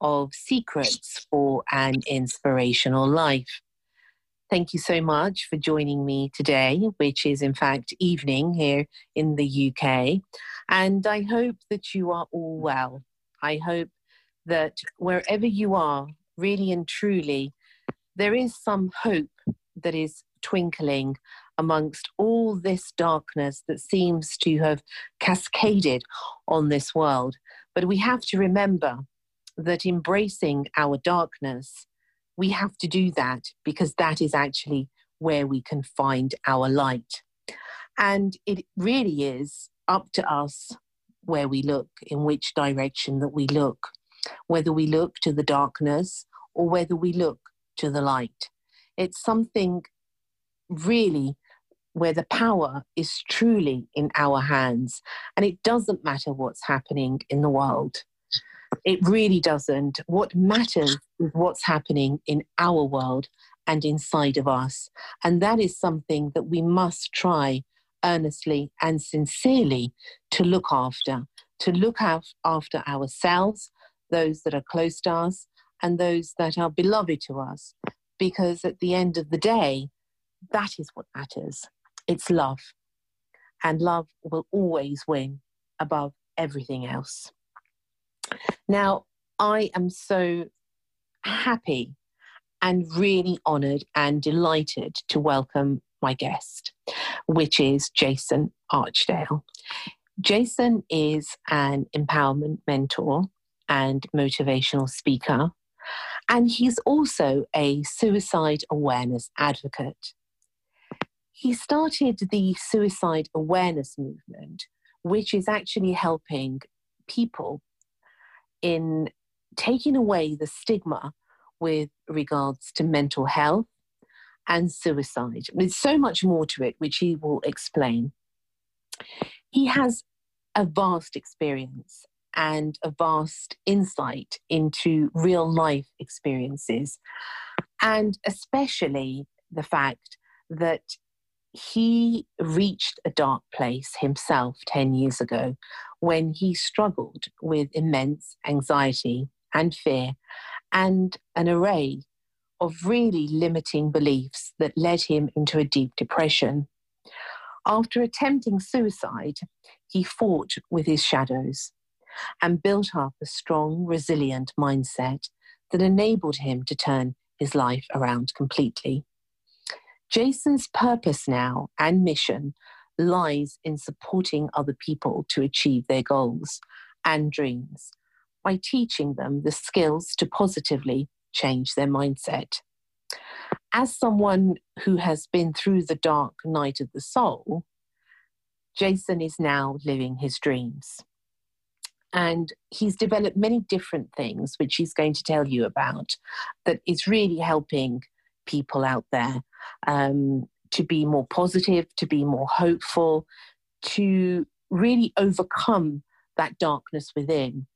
of Secrets for an Inspirational Life. Thank you so much for joining me today, which is in fact evening here in the UK. And I hope that you are all well. I hope that wherever you are, really and truly, there is some hope that is twinkling amongst all this darkness that seems to have cascaded on this world. But we have to remember that embracing our darkness, we have to do that because that is actually where we can find our light. And it really is up to us where we look, in which direction that we look, whether we look to the darkness or whether we look to the light. It's something really where the power is truly in our hands. And it doesn't matter what's happening in the world. It really doesn't. What matters is what's happening in our world and inside of us. And that is something that we must try earnestly and sincerely to look after, to look after ourselves, those that are close to us, and those that are beloved to us. Because at the end of the day, that is what matters. It's love. And love will always win above everything else. Now, I am so happy and really honored and delighted to welcome my guest, which is Jason Archdale. Jason is an empowerment mentor and motivational speaker, and he's also a suicide awareness advocate. He started the suicide awareness movement, which is actually helping people in taking away the stigma with regards to mental health and suicide. There's so much more to it, which he will explain. He has a vast experience and a vast insight into real life experiences, and especially the fact that he reached a dark place himself 10 years ago when he struggled with immense anxiety and fear and an array of really limiting beliefs that led him into a deep depression. After attempting suicide, he fought with his shadows and built up a strong, resilient mindset that enabled him to turn his life around completely. Jason's purpose now and mission lies in supporting other people to achieve their goals and dreams by teaching them the skills to positively change their mindset. As someone who has been through the dark night of the soul, Jason is now living his dreams. And he's developed many different things, which he's going to tell you about, that is really helping people out there um, to be more positive, to be more hopeful, to really overcome that darkness within.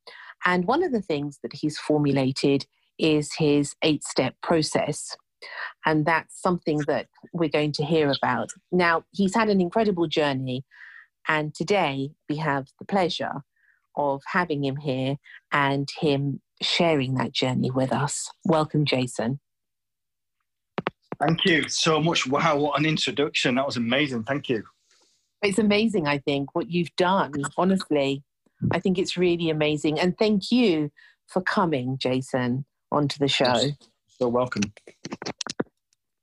And one of the things that he's formulated is his eight step process. And that's something that we're going to hear about. Now, he's had an incredible journey. And today we have the pleasure of having him here and him sharing that journey with us. Welcome, Jason. Thank you so much. Wow, what an introduction. That was amazing. Thank you. It's amazing, I think, what you've done. Honestly, I think it's really amazing. And thank you for coming, Jason, onto the show. so welcome.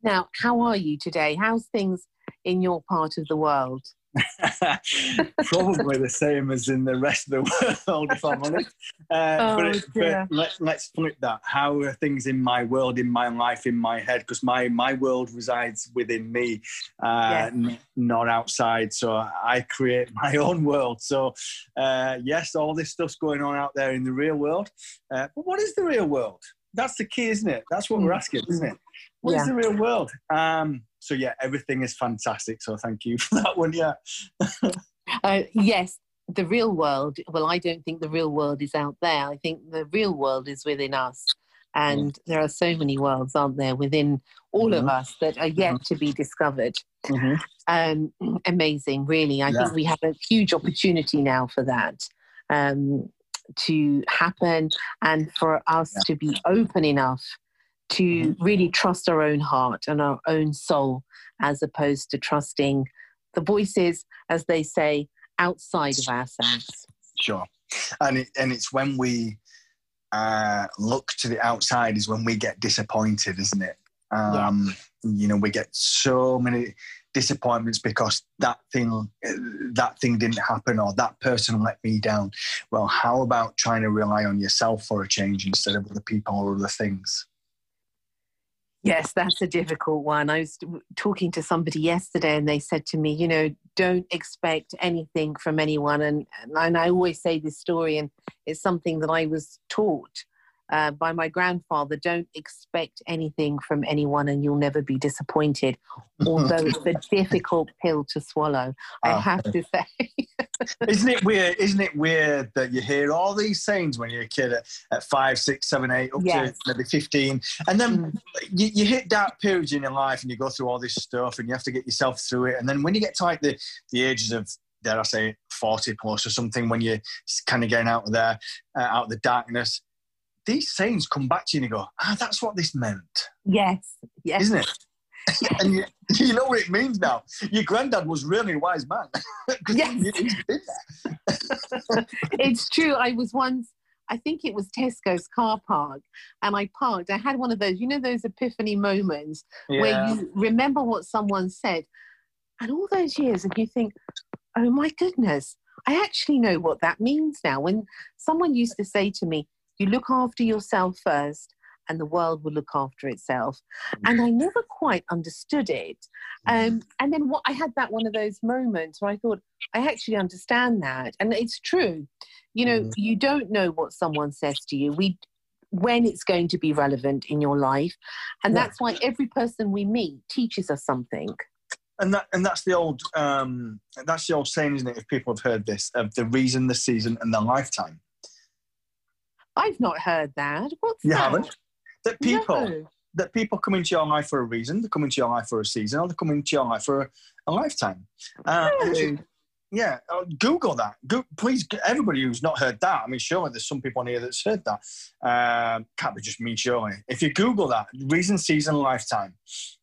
Now, how are you today? How's things in your part of the world? Probably the same as in the rest of the world, if I'm honest. Uh, oh, but, it, but let, us flip that. How are things in my world, in my life, in my head? Because my my world resides within me, uh, n- not outside. So I create my own world. So uh, yes, all this stuff's going on out there in the real world. Uh, but what is the real world? That's the key, isn't it? That's what we're mm. asking, isn't it? What yeah. is the real world? Um, so yeah, everything is fantastic. So thank you for that one. Yeah. uh, yes, the real world. Well, I don't think the real world is out there. I think the real world is within us. And there are so many worlds, aren't there, within all mm-hmm. of us that are yet mm-hmm. to be discovered. Mm-hmm. Um, amazing, really. I yeah. think we have a huge opportunity now for that um, to happen and for us yeah. to be open enough to mm-hmm. really trust our own heart and our own soul as opposed to trusting the voices, as they say, outside of ourselves. Sure. And, it, and it's when we uh, look to the outside is when we get disappointed, isn't it? Um, yeah. You know, we get so many disappointments because that thing that thing didn't happen or that person let me down. Well, how about trying to rely on yourself for a change instead of other people or other things? Yes, that's a difficult one. I was talking to somebody yesterday and they said to me, you know, don't expect anything from anyone. And, and I always say this story, and it's something that I was taught uh, by my grandfather don't expect anything from anyone and you'll never be disappointed. Although it's a difficult pill to swallow, I oh. have to say. Isn't it weird? Isn't it weird that you hear all these sayings when you're a kid at, at five, six, seven, eight, up yes. to maybe 15, and then mm. you, you hit that period in your life and you go through all this stuff and you have to get yourself through it. And then when you get to like the, the ages of dare I say, 40 plus or something, when you're kind of getting out of there, uh, out of the darkness, these sayings come back to you and you go, ah, that's what this meant. Yes, yes. Isn't it? And you, you, know what it means now. Your granddad was really a wise man. yes. it's true. I was once, I think it was Tesco's car park, and I parked. I had one of those, you know, those epiphany moments yeah. where you remember what someone said, and all those years, and you think, oh my goodness, I actually know what that means now. When someone used to say to me, you look after yourself first, and the world will look after itself. And I never quite understood it. Mm-hmm. Um, and then what I had that one of those moments where I thought, I actually understand that. And it's true. You know, mm. you don't know what someone says to you. We when it's going to be relevant in your life. And yeah. that's why every person we meet teaches us something. And that and that's the old um, that's the old saying, isn't it? If people have heard this, of the reason, the season, and the lifetime. I've not heard that. What's you that? haven't? That people no. that people come into your life for a reason. They come into your life for a season, or they come into your life for a, a lifetime. Uh, yeah, uh, Google that. Go, please, everybody who's not heard that. I mean, surely there's some people on here that's heard that. Uh, can't be just me, surely. If you Google that, reason, season, lifetime.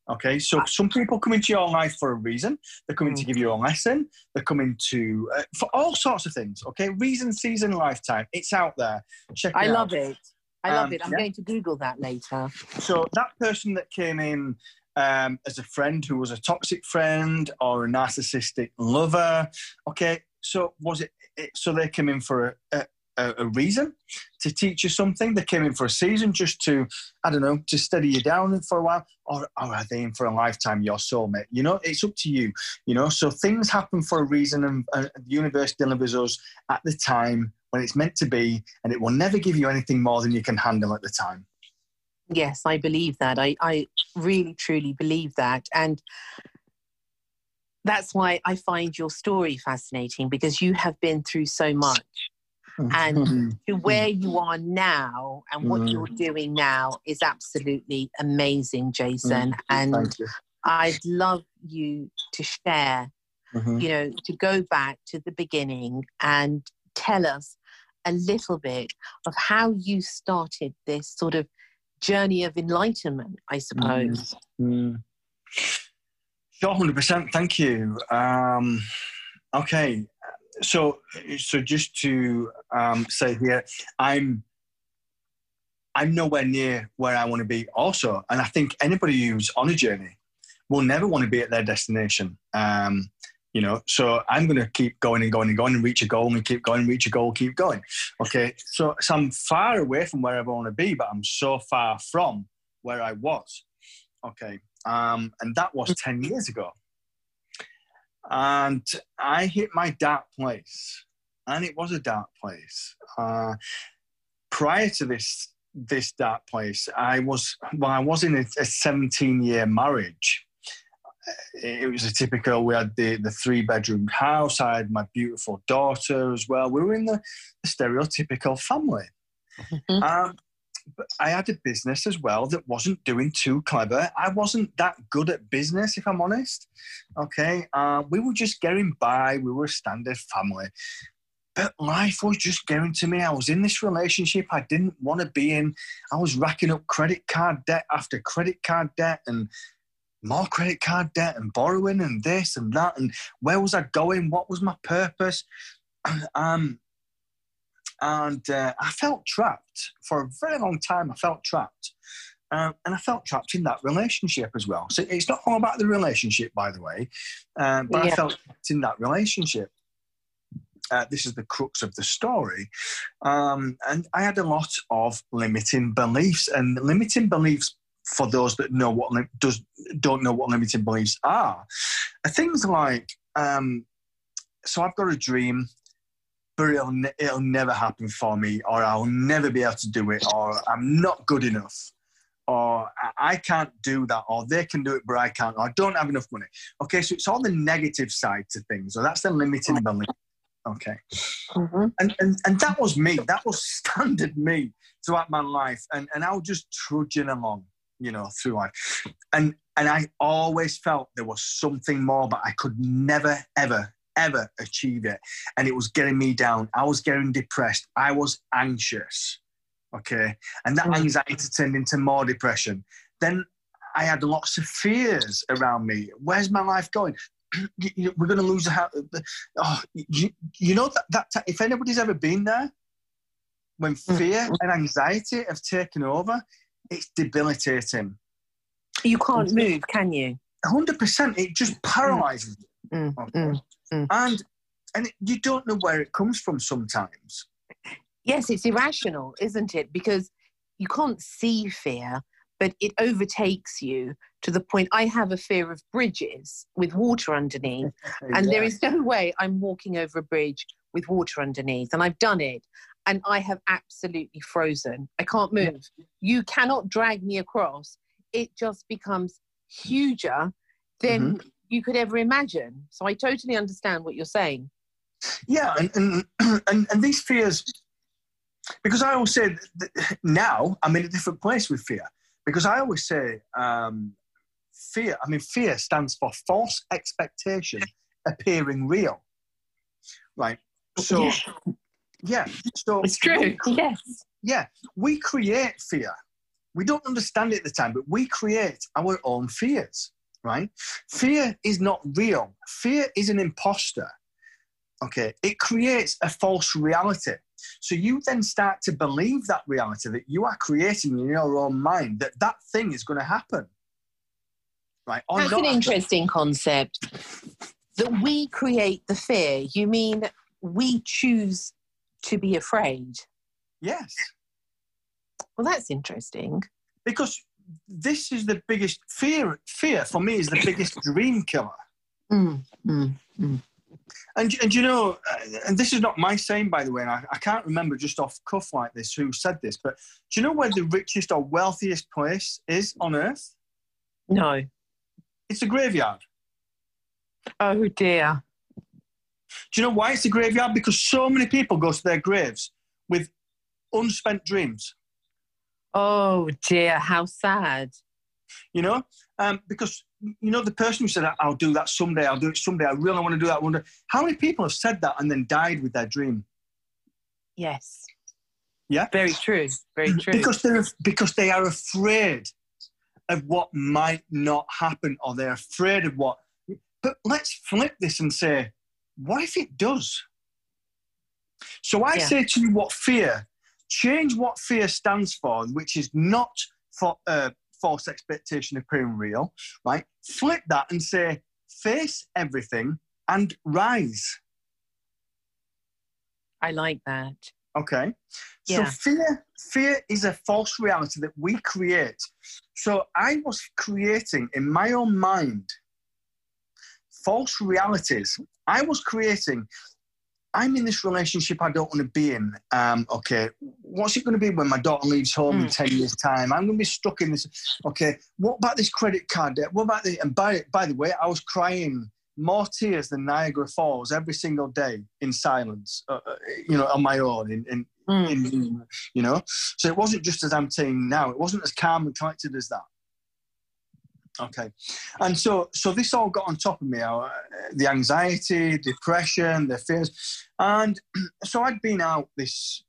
Okay, so some people come into your life for a reason. They're coming mm. to give you a lesson. They're coming to uh, for all sorts of things. Okay, reason, season, lifetime. It's out there. Check. It out. I out. love it. I love um, it. I'm yeah. going to Google that later. So that person that came in um, as a friend who was a toxic friend or a narcissistic lover. Okay, so was it? it so they came in for a, a, a, reason to teach you something. They came in for a season just to, I don't know, to steady you down for a while, or, or are they in for a lifetime? Your soulmate, you know, it's up to you. You know, so things happen for a reason, and uh, the universe delivers us at the time when it's meant to be, and it will never give you anything more than you can handle at the time. Yes, I believe that. I, I really, truly believe that. And that's why I find your story fascinating because you have been through so much and to where you are now and what mm. you're doing now is absolutely amazing, Jason. Mm. And I'd love you to share, mm-hmm. you know, to go back to the beginning and tell us a little bit of how you started this sort of journey of enlightenment, I suppose. Mm. Sure, hundred percent. Thank you. Um, okay, so so just to um, say here, I'm I'm nowhere near where I want to be also. And I think anybody who's on a journey will never want to be at their destination. Um, you know, so I'm going to keep going and going and going and reach a goal and keep going, reach a goal, keep going. Okay. So, so I'm far away from where I want to be, but I'm so far from where I was. Okay. Um, and that was 10 years ago. And I hit my dark place. And it was a dark place. Uh, prior to this this dark place. I was well, I was in a, a 17 year marriage. It was a typical. We had the the three bedroom house. I had my beautiful daughter as well. We were in the, the stereotypical family. Mm-hmm. Um, but I had a business as well that wasn't doing too clever. I wasn't that good at business, if I'm honest. Okay, uh, we were just getting by. We were a standard family, but life was just getting to me. I was in this relationship I didn't want to be in. I was racking up credit card debt after credit card debt and more credit card debt and borrowing and this and that. And where was I going? What was my purpose? um, and uh, I felt trapped for a very long time. I felt trapped. Um, and I felt trapped in that relationship as well. So it's not all about the relationship, by the way, um, but yeah. I felt trapped in that relationship uh, this is the crux of the story. Um, and I had a lot of limiting beliefs, and limiting beliefs for those that know what does don't know what limiting beliefs are, are things like um, so I've got a dream, but it'll, ne- it'll never happen for me, or I'll never be able to do it, or I'm not good enough, or I can't do that, or they can do it, but I can't, or I don't have enough money. Okay, so it's all the negative side to things. So that's the limiting belief. Okay. Mm-hmm. And, and and that was me. That was standard me throughout my life. And and I was just trudging along, you know, through life. And and I always felt there was something more, but I could never, ever, ever achieve it. And it was getting me down. I was getting depressed. I was anxious. Okay. And that mm-hmm. anxiety turned into more depression. Then I had lots of fears around me. Where's my life going? we're going to lose the house. Oh, you, you know that, that if anybody's ever been there, when mm. fear and anxiety have taken over, it's debilitating. You can't move, can you? Hundred percent. It just paralyzes mm. you, mm. Mm. and and it, you don't know where it comes from sometimes. Yes, it's irrational, isn't it? Because you can't see fear, but it overtakes you to the point I have a fear of bridges with water underneath. And there is no way I'm walking over a bridge with water underneath. And I've done it and I have absolutely frozen. I can't move. You cannot drag me across. It just becomes huger than mm-hmm. you could ever imagine. So I totally understand what you're saying. Yeah, and and, and, and these fears, because I always say now I'm in a different place with fear because I always say um, fear. I mean, fear stands for false expectation appearing real, right? So, yeah, yeah so it's true. We, yes, yeah, we create fear. We don't understand it at the time, but we create our own fears, right? Fear is not real. Fear is an imposter. Okay, it creates a false reality. So you then start to believe that reality that you are creating in your own mind that that thing is going to happen. Right? Or That's an interesting concept. That we create the fear. You mean we choose to be afraid? Yes. Well, that's interesting. Because this is the biggest fear. Fear for me is the biggest dream killer. Mm, mm, mm. And, and you know, uh, and this is not my saying, by the way, and I, I can't remember just off cuff like this who said this, but do you know where the richest or wealthiest place is on earth? No. It's a graveyard. Oh dear. Do you know why it's a graveyard? Because so many people go to their graves with unspent dreams. Oh dear, how sad. You know, um, because you know the person who said, "I'll do that someday. I'll do it someday. I really want to do that." Wonder how many people have said that and then died with their dream. Yes. Yeah. Very true. Very true. Because they're because they are afraid of what might not happen, or they're afraid of what. But let's flip this and say, what if it does? So I yeah. say to you, what fear change what fear stands for, which is not for uh, false expectation appearing real, right? Flip that and say, face everything and rise. I like that. Okay. Yeah. So fear fear is a false reality that we create. So I was creating in my own mind false realities. I was creating I'm in this relationship I don't want to be in. Um, okay, what's it going to be when my daughter leaves home in Mm. 10 years' time? I'm going to be stuck in this. Okay, what about this credit card debt? What about the, and by, by the way, I was crying more tears than Niagara Falls every single day in silence, uh, uh, you know, on my own, in, in, Mm. in, you know. So it wasn't just as I'm saying now. It wasn't as calm and collected as that. Okay, and so so this all got on top of me. uh, the anxiety, depression, the fears, and so I'd been out this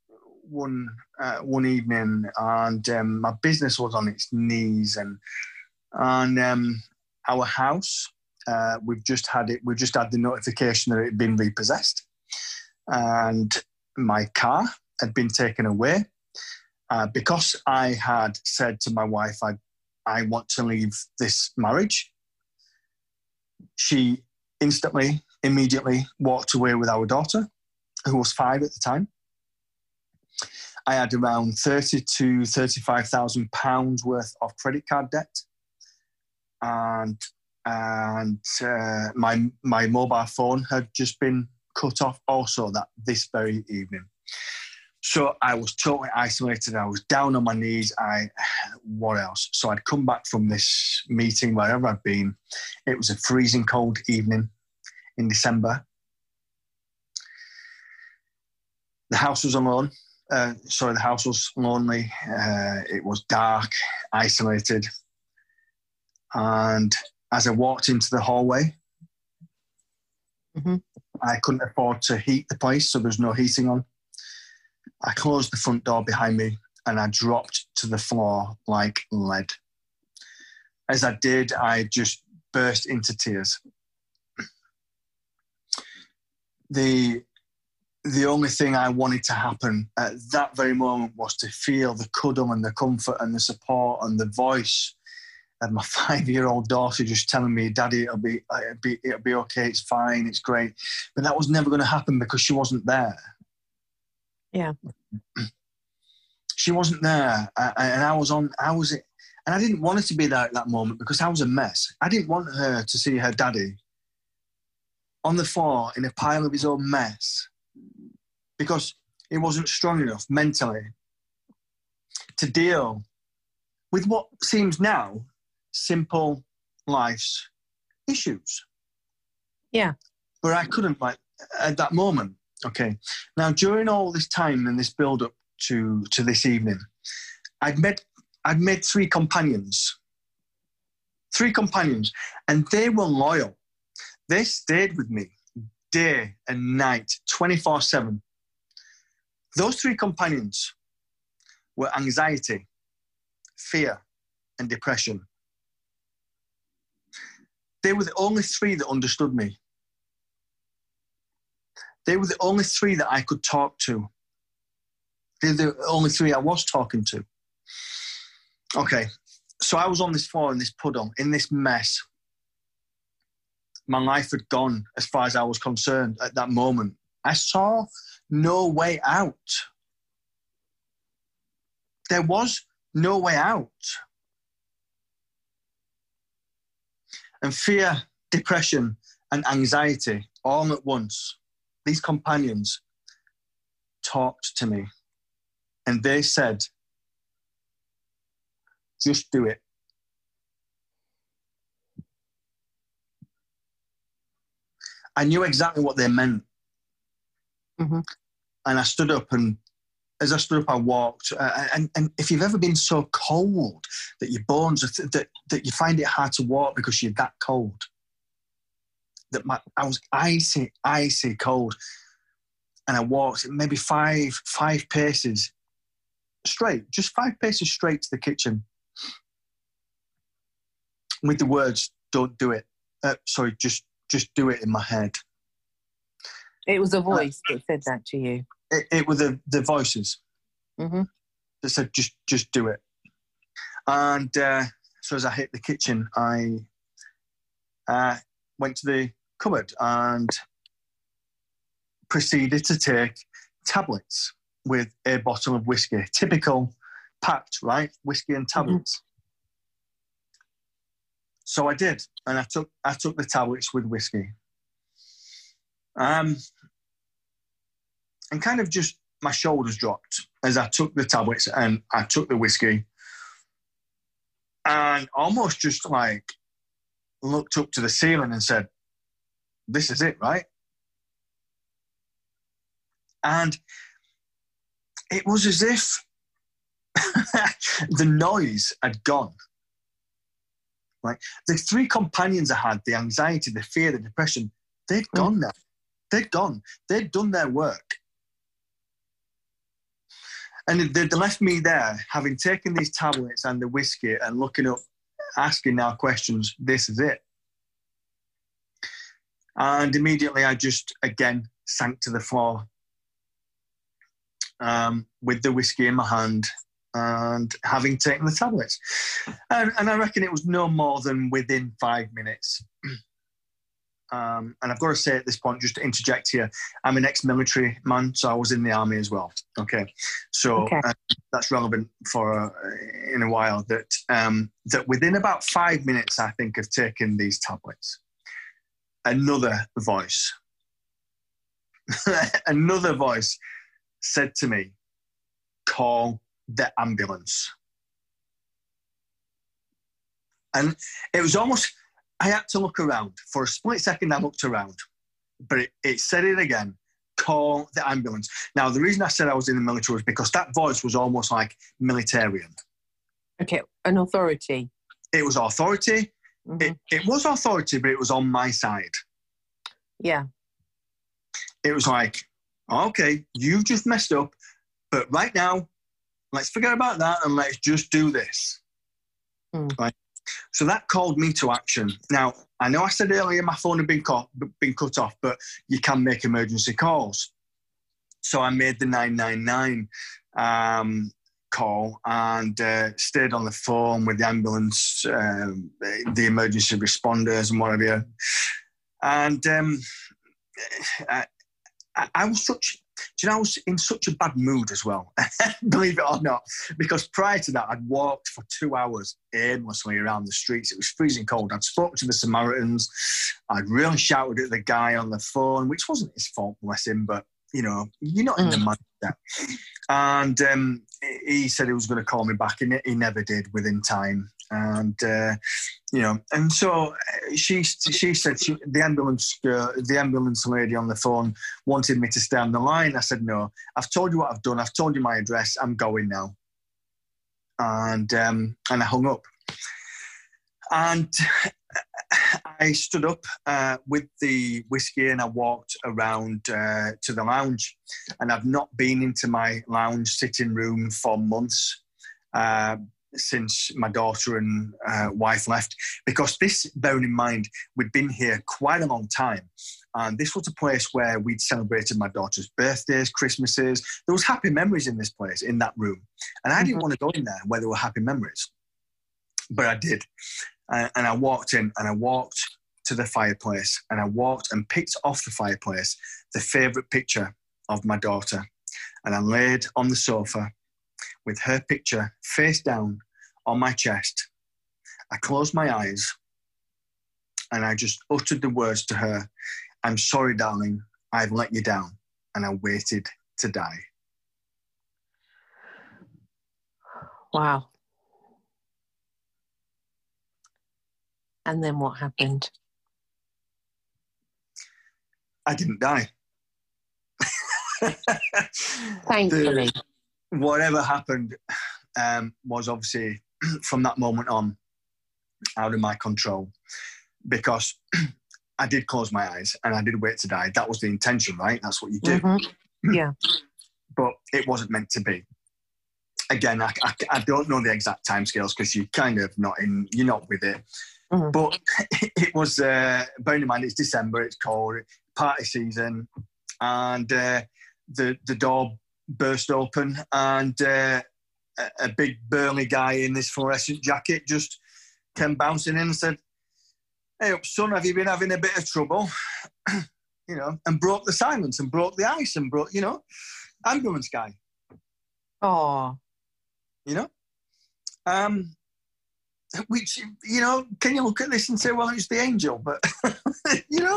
one uh, one evening, and um, my business was on its knees, and and um, our house. Uh, we've just had it. We've just had the notification that it had been repossessed, and my car had been taken away uh, because I had said to my wife, "I, I want to leave this marriage." She instantly, immediately walked away with our daughter, who was five at the time. I had around thirty to thirty-five thousand pounds worth of credit card debt, and and uh, my my mobile phone had just been cut off also that this very evening. So I was totally isolated. I was down on my knees. I what else? So I'd come back from this meeting wherever I'd been. It was a freezing cold evening in December. The house was alone. Uh, sorry, the house was lonely. Uh, it was dark, isolated. And as I walked into the hallway, Mhm. I couldn't afford to heat the place, so there's no heating on. I closed the front door behind me and I dropped to the floor like lead. As I did, I just burst into tears. The the only thing I wanted to happen at that very moment was to feel the cuddle and the comfort and the support and the voice of my five-year-old daughter just telling me, "Daddy, it'll be, it'll be, it'll be okay. It's fine. It's great." But that was never going to happen because she wasn't there. Yeah. She wasn't there, I- I- and I was on. I was, it and I didn't want her to be there at that moment because I was a mess. I didn't want her to see her daddy on the floor in a pile of his own mess because he wasn't strong enough mentally to deal with what seems now simple life's issues. Yeah. But I couldn't like at that moment. Okay. Now during all this time and this build up to to this evening, I'd met I'd met three companions. Three companions, and they were loyal. They stayed with me day and night, 24 7. Those three companions were anxiety, fear, and depression. They were the only three that understood me. They were the only three that I could talk to. They're the only three I was talking to. Okay, so I was on this floor in this puddle, in this mess. My life had gone as far as I was concerned at that moment. I saw no way out. There was no way out. And fear, depression, and anxiety all at once, these companions talked to me and they said, just do it. I knew exactly what they meant. Mhm. And I stood up, and as I stood up, I walked. Uh, and, and if you've ever been so cold that your bones, are th- that, that you find it hard to walk because you're that cold, that my, I was icy, icy cold. And I walked maybe five, five paces straight, just five paces straight to the kitchen with the words, don't do it. Uh, sorry, just just do it in my head. It was a voice that said that to you. It, it were the, the voices. Mm-hmm. They said, just, just do it. And uh, so as I hit the kitchen, I uh, went to the cupboard and proceeded to take tablets with a bottle of whiskey. Typical packed, right? Whiskey and tablets. Mm-hmm. So I did, and I took I took the tablets with whiskey. Um, and kind of just my shoulders dropped as I took the tablets and I took the whiskey, and almost just like looked up to the ceiling and said, "This is it, right?" And it was as if the noise had gone. Right? The three companions I had, the anxiety, the fear, the depression, they'd mm. gone now. They'd gone. They'd done their work. And they'd left me there, having taken these tablets and the whiskey and looking up, asking now questions. This is it. And immediately I just, again, sank to the floor um, with the whiskey in my hand and having taken the tablets. And, and I reckon it was no more than within five minutes. Um, and I've got to say at this point, just to interject here, I'm an ex-military man, so I was in the army as well. Okay, so okay. Uh, that's relevant for uh, in a while. That um, that within about five minutes, I think of taking these tablets, another voice, another voice said to me, "Call the ambulance. And it was almost, I had to look around. For a split second, I looked around, but it, it said it again call the ambulance. Now, the reason I said I was in the military was because that voice was almost like militarian. Okay, an authority. It was authority. Mm-hmm. It, it was authority, but it was on my side. Yeah. It was like, okay, you've just messed up, but right now Let's forget about that and let's just do this. Mm. Right. So that called me to action. Now, I know I said earlier my phone had been cut, been cut off, but you can make emergency calls. So I made the 999 um, call and uh, stayed on the phone with the ambulance, um, the emergency responders, and whatever. And um, I, I, was such you know, I was in such a bad mood as well, believe it or not, because prior to that, I'd walked for two hours aimlessly around the streets. It was freezing cold. I'd spoken to the Samaritans. I'd really shouted at the guy on the phone, which wasn't his fault, bless him, but you know, you're not in the mm. mindset. And um, he said he was going to call me back, and he never did within time. And uh, you know, and so uh, she she said she, the ambulance uh, the ambulance lady on the phone wanted me to stay on the line. I said no. I've told you what I've done. I've told you my address. I'm going now. And um, and I hung up. And I stood up uh, with the whiskey and I walked around uh, to the lounge. And I've not been into my lounge sitting room for months uh, since my daughter and uh, wife left. Because this, bearing in mind, we'd been here quite a long time. And this was a place where we'd celebrated my daughter's birthdays, Christmases. There was happy memories in this place, in that room. And I didn't mm-hmm. want to go in there where there were happy memories. But I did. And I walked in and I walked to the fireplace and I walked and picked off the fireplace the favourite picture of my daughter. And I laid on the sofa with her picture face down on my chest. I closed my eyes and I just uttered the words to her I'm sorry, darling, I've let you down. And I waited to die. Wow. And then what happened? I didn't die. Thankfully. The, whatever happened um, was obviously from that moment on out of my control because I did close my eyes and I did wait to die. That was the intention, right? That's what you do. Mm-hmm. Yeah. but it wasn't meant to be again, I, I, I, don't know the exact timescales because you're kind of not in, you're not with it. Mm-hmm. But it was, uh, bearing in mind, it's December, it's cold, party season, and uh, the the door burst open, and uh, a, big burly guy in this fluorescent jacket just came bouncing in and said, "Hey, up, son, have you been having a bit of trouble?" you know, and broke the silence and broke the ice and broke, you know, ambulance guy. Oh, you know, um, which you know, can you look at this and say, well, it's the angel, but you know,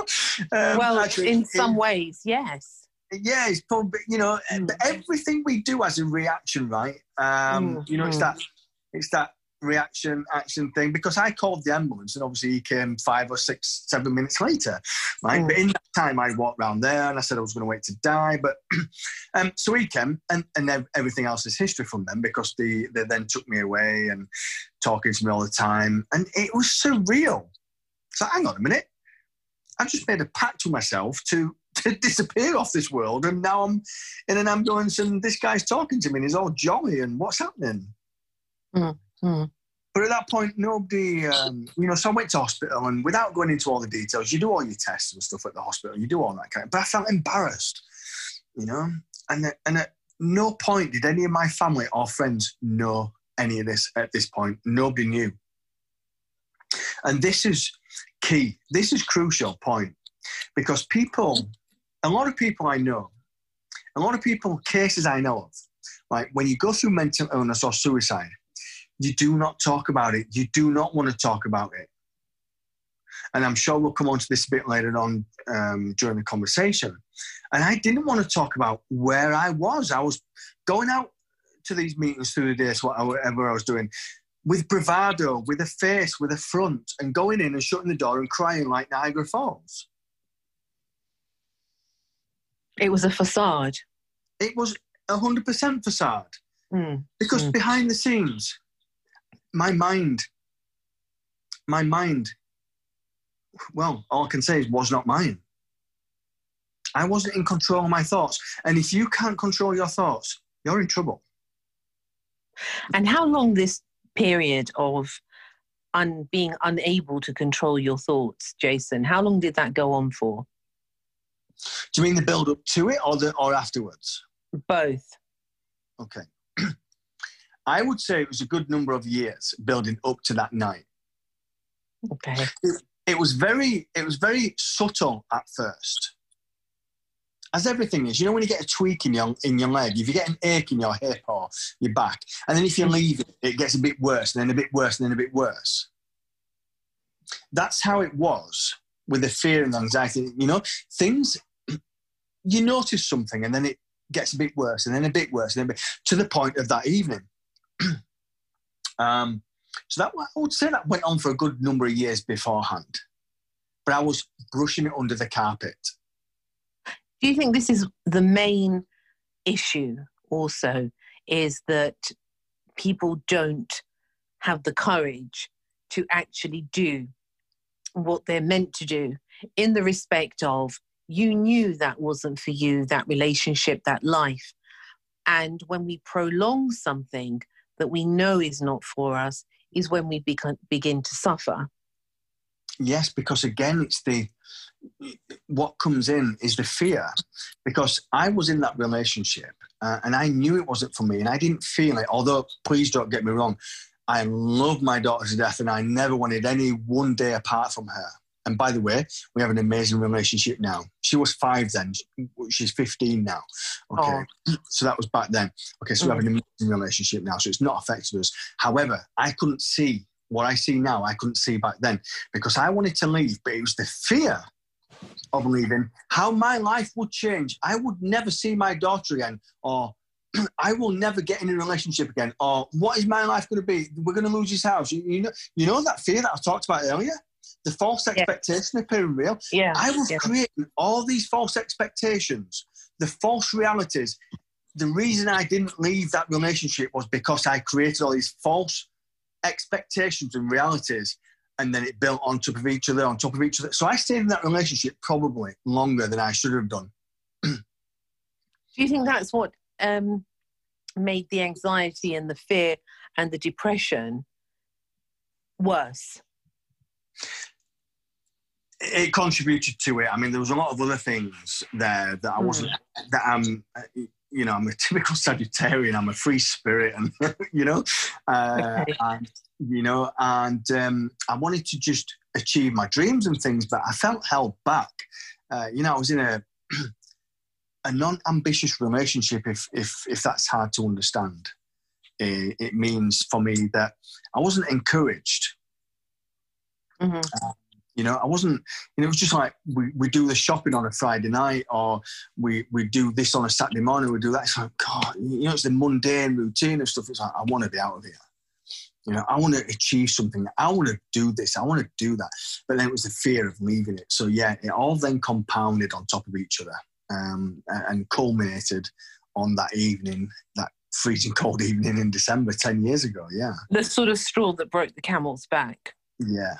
um, well, actually, in some it, ways, yes. Yeah, it's probably you know mm. everything we do has a reaction, right? Um, mm. You know, it's mm. that it's that reaction action thing because I called the ambulance and obviously he came five or six, seven minutes later, right? Mm. But in that time, I walked around there and I said I was going to wait to die. But um, so he came and, and everything else is history from them because the, they then took me away and talking to me all the time. And it was surreal. So hang on a minute. I've just made a pact with myself to to disappear off this world, and now I'm in an ambulance, and this guy's talking to me, and he's all jolly, and what's happening? Mm. Mm. But at that point, nobody, um, you know, so I went to hospital and without going into all the details, you do all your tests and stuff at the hospital, you do all that kind of, but I felt embarrassed, you know, and, and at no point did any of my family or friends know any of this at this point. Nobody knew. And this is key. This is crucial point because people, a lot of people I know, a lot of people, cases I know of, like when you go through mental illness or suicide, you do not talk about it. You do not want to talk about it. And I'm sure we'll come on to this a bit later on um, during the conversation. And I didn't want to talk about where I was. I was going out to these meetings through the days, whatever I was doing, with bravado, with a face, with a front, and going in and shutting the door and crying like Niagara Falls. It was a facade. It was a 100% facade. Mm. Because mm. behind the scenes, my mind, my mind, well, all I can say is was not mine. I wasn't in control of my thoughts. And if you can't control your thoughts, you're in trouble. And how long this period of un- being unable to control your thoughts, Jason, how long did that go on for? Do you mean the build up to it or the or afterwards? Both. Okay. I would say it was a good number of years building up to that night. Okay. It, it was very it was very subtle at first. As everything is, you know when you get a tweak in your in your leg, if you get an ache in your hip or your back, and then if you leave it, it gets a bit worse, and then a bit worse, and then a bit worse. That's how it was with the fear and anxiety. You know, things you notice something, and then it gets a bit worse, and then a bit worse, and then bit, to the point of that evening. um, so that I would say that went on for a good number of years beforehand, but I was brushing it under the carpet. Do you think this is the main issue? Also, is that people don't have the courage to actually do what they're meant to do in the respect of you knew that wasn't for you, that relationship, that life. And when we prolong something, that we know is not for us is when we begin, to suffer. Yes, because again, it's the what comes in is the fear. Because I was in that relationship uh, and I knew it wasn't for me and I didn't feel it. Although, please don't get me wrong, I love my daughter to death and I never wanted any one day apart from her. And by the way, we have an amazing relationship now. She was five then. She's 15 now. Okay. Oh. So that was back then. Okay. So mm. we have an mm. amazing relationship now. So it's not affected us. However, I couldn't see what I see now. I couldn't see back then because I wanted to leave, but it was the fear of leaving, how my life would change. I would never see my daughter again, or I will never get in a relationship again, or what is my life going to be? We're going to lose this house. You, you know, you know that fear that I talked about earlier the false expectation yeah. appearing real. Yeah. I was yeah. creating all these false expectations, the false realities. The reason I didn't leave that relationship was because I created all these false expectations and realities, and then it built on top of each other, on top of each other. So I stayed in that relationship probably longer than I should have done. Do you think that's what um, made the anxiety and the fear and the depression worse? It contributed to it. I mean, there was a lot of other things there that I wasn't mm. that um you know, I'm a typical Sagittarian. I'm a free spirit, and you know, uh, Okay. and you know, and um, I wanted to just achieve my dreams and things, but I felt held back. Uh, you know, I was in a a non-ambitious relationship. If if if that's hard to understand, it, it means for me that I wasn't encouraged Mhm. you know, I wasn't, you know, it was just like we, we do the shopping on a Friday night or we, we do this on a Saturday morning, we do that. It's like, God, you know, it's the mundane routine of stuff. It's like, I want to be out of here. You know, I want to achieve something. I want to do this. I want to do that. But then it was the fear of leaving it. So, yeah, it all then compounded on top of each other um, and culminated on that evening, that freezing cold evening in December 10 years ago. Yeah. The sort of straw that broke the camel's back. Yeah.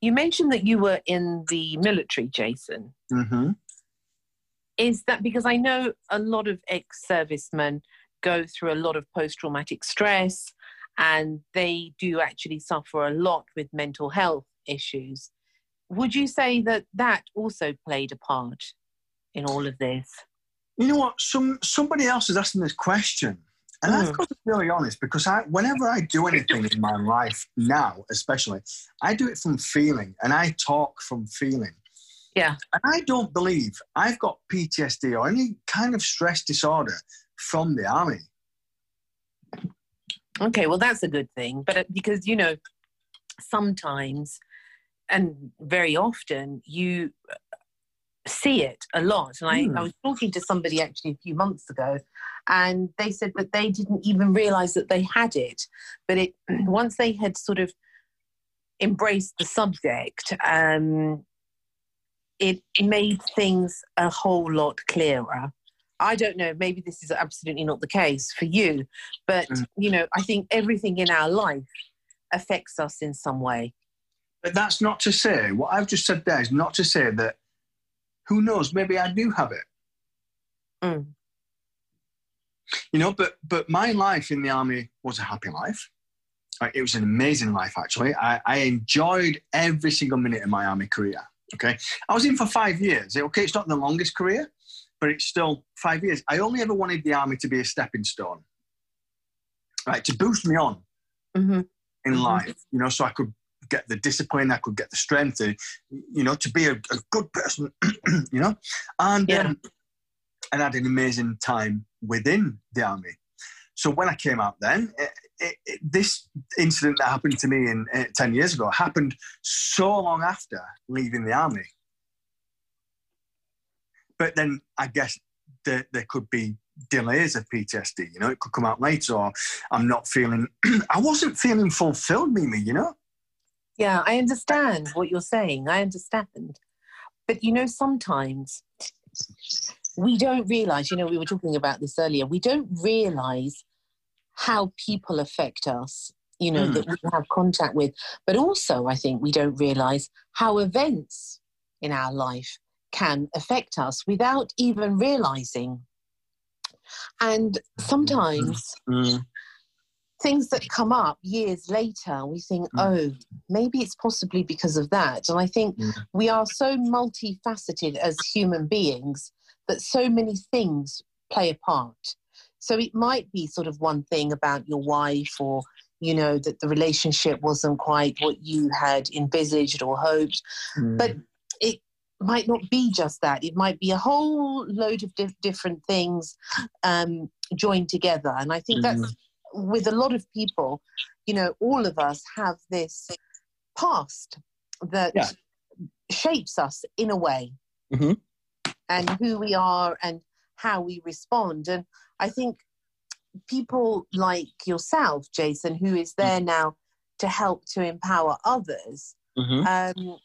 You mentioned that you were in the military, Jason. hmm Is that because I know a lot of ex servicemen go through a lot of post traumatic stress and they do actually suffer a lot with mental health issues. Would you say that that also played a part in all of this? You know what? Some somebody else is asking this question, and I've Mm. got to be really honest because I, whenever I do anything in my life now, especially, I do it from feeling, and I talk from feeling. Yeah. And I don't believe I've got PTSD or any kind of stress disorder from the army. Okay, well, that's a good thing. But uh, because, you know, sometimes and very often you uh, see it a lot. And I. I was talking to somebody actually a few months ago, and they said that they didn't even realize that they had it. But it once they had sort of embraced the subject, um, it made things a whole lot clearer. I don't know, maybe this is absolutely not the case for you, but Mm. you know, I think everything in our life affects us in some way. But that's not to say what I've just said there is not to say that who knows, maybe I do have it. Mm. You know, but but my life in the army was a happy life. It was an amazing life, actually. I, I enjoyed every single minute of my army career. Okay, I was in for five years. Okay, it's not the longest career, but it's still five years. I only ever wanted the army to be a stepping stone, right, to boost me on hmm in Mhm. life. You know, so I could get the discipline, I could get the strength, to, you know, to be a, a good person. you know, and Yeah. um, and had an amazing time within the army. So when I came out, then it, it, it, this incident that happened to me in uh, ten years ago happened so long after leaving the army. But then I guess there, there could be delays of PTSD. You know, it could come out later, or I'm not feeling. I wasn't feeling fulfilled, Mimi. You know. Yeah, I understand what you're saying. I understand. But you know, sometimes we don't realize, you know, we were talking about this earlier, we don't realize how people affect us, you know, Mm. that we have contact with. But also, I think we don't realize how events in our life can affect us without even realizing. And sometimes things that come up years later, we think, Mm. oh, maybe it's possibly because of that. And I think Mm. we are so multifaceted as human beings that so many things play a part. So it might be sort of one thing about your wife or, you know, that the relationship wasn't quite what you had envisaged or hoped but it might not be just that. It might be a whole load of dif- different things um, joined together. And I think that's with a lot of people, you know, all of us have this past that Yeah. shapes us in a way Mhm. And who we are and how we respond. And I think people like yourself, Jason, who is there now to help to empower others, Mhm. um,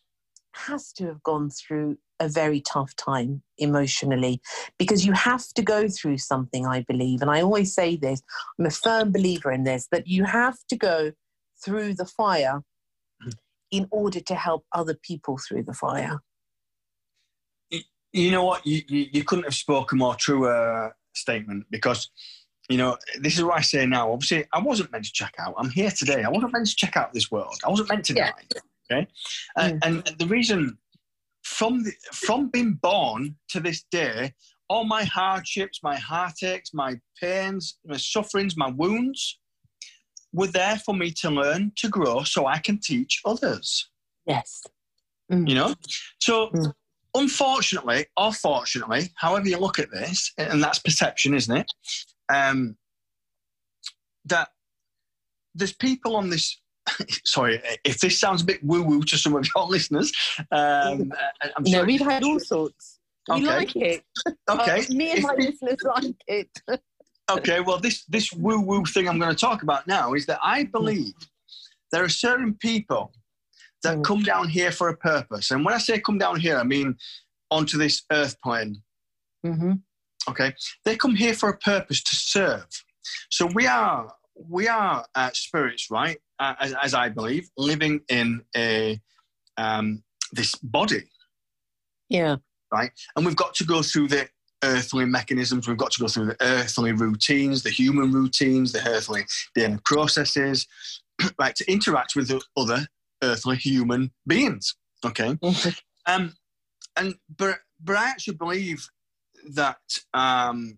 has to have gone through a very tough time emotionally because you have to go through something, I believe. And I always say this I'm a firm believer in this that you have to go through the fire in order to help other people through the fire. You know what? You, you, you couldn't have spoken more truer statement because, you know, this is what I say now. Obviously, I wasn't meant to check out. I'm here today. I wasn't meant to check out this world. I wasn't meant to Yeah. die. Okay. And, and the reason from the, from being born to this day, all my hardships, my heartaches, my pains, my sufferings, my wounds were there for me to learn, to grow, so I can teach others. Yes. Mm. You know? So, mm. Unfortunately, or fortunately, however you look at this, and that's perception, isn't it? Um, that there's people on this sorry if this sounds a bit woo woo to some of your listeners. Um, I'm no, we've had all sorts. We okay. like it. Okay. Uh, me and my listeners like it. okay, well, this this woo woo thing I'm going to talk about now is that I believe there are certain people that mm. come down here for a purpose, and when I say come down here, I mean onto this earth plane. Mm-hmm. Okay, they come here for a purpose to serve. So we are we are uh, spirits, right? Uh, as, as, I believe, living in a um, this body. Yeah. Right, and we've got to go through the earthly mechanisms. We've got to go through the earthly routines, the human routines, the earthly DNA processes, right, to interact with the other earthly human beings. Okay, um, and but but I actually believe that um,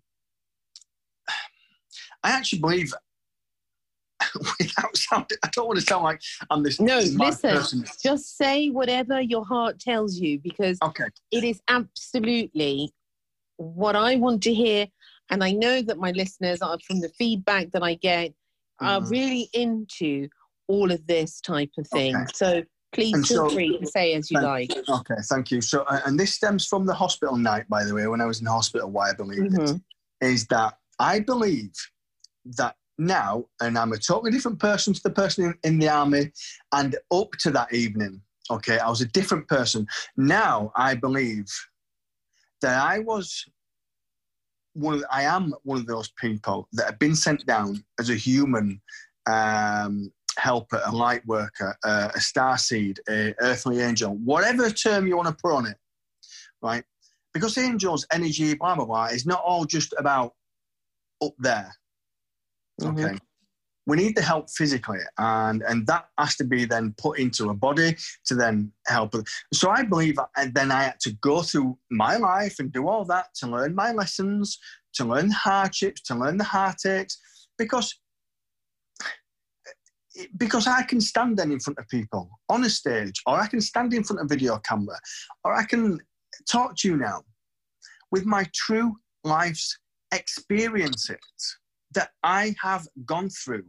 I actually believe without sounding, I don't want to sound like I'm this. No, listen, person. just say whatever your heart tells you because okay. it is absolutely what I want to hear. And I know that my listeners are from the feedback that I get are mm. really into all of this type of thing. Okay. So please and feel so, free to say as you thank, like. Okay, thank you. So, uh, and this stems from the hospital night, by the way, when I was in hospital. Why I believe mm-hmm. it is that I believe that now, and I'm a totally different person to the person in, in, the army, and up to that evening, okay, I was a different person. Now, I believe that I was one. Of, I am one of those people that have been sent down as a human um, helper, a light worker, uh, a star seed, a earthly angel, whatever term you want to put on it, right? Because angels' energy, blah blah blah, is not all just about up there Mm-hmm. Okay. We need the help physically, and and that has to be then put into a body to then help. So I believe, and then I had to go through my life and do all that to learn my lessons, to learn the hardships, to learn the heartaches, because because I can stand then in front of people on a stage, or I can stand in front of a video camera, or I can talk to you now with my true life's experiences that I have gone through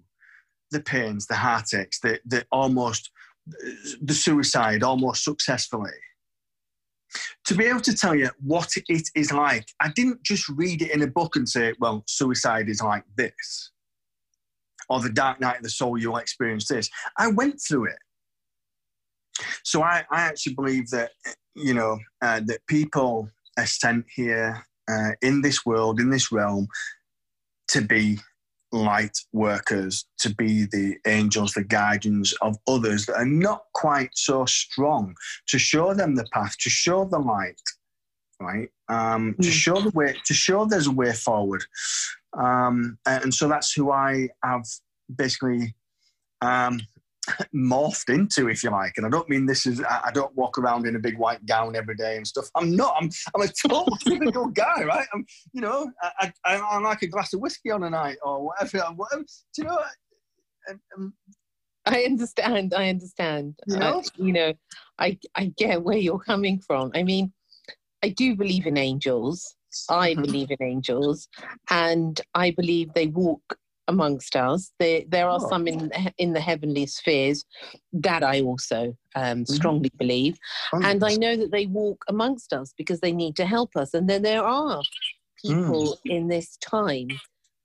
the pains, the heartaches, the, the almost the suicide almost successfully. To be able to tell you what it is like, I didn't just read it in a book and say, well, suicide is like this, or the dark night of the soul, you'll experience this. I went through it. So I, I actually believe that, you know, uh, that people are sent here uh, in this world, in this realm, to be light workers, to be the angels, the guardians of others that are not quite so strong, to show them the path, to show the light, right? Um, mm. To show the way, to show there's a way forward. Um, and so that's who I have basically um, morphed into, if you like. And I don't mean this is, I don't walk around in a big white gown every day and stuff. I'm not. I'm, I'm a total typical guy, right? I'm, you know, I, I, am like a glass of whiskey on a night or whatever. whatever. Do you know? I, um, I understand. I understand. You know? Uh, you know, I, I get where you're coming from. I mean, I do believe in angels. I mm-hmm. believe in angels, and I believe they walk amongst us. There, there are oh. some in in the heavenly spheres that I also um, mm-hmm. strongly mm-hmm. believe, oh, and I know that they walk amongst us because they need to help us. And then there are people mm. in this time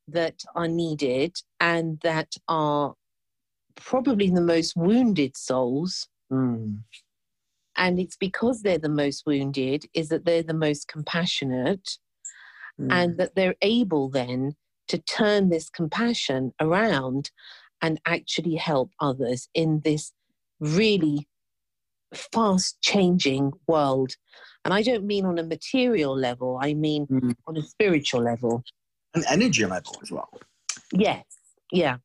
that are needed and that are probably the most wounded souls. Mm. And it's because they're the most wounded, is that they're the most compassionate, mm. and that they're able then to turn this compassion around and actually help others in this really fast changing world. And I don't mean on a material level, I mean mm. on a spiritual level. An energy level as well. Yes, yeah.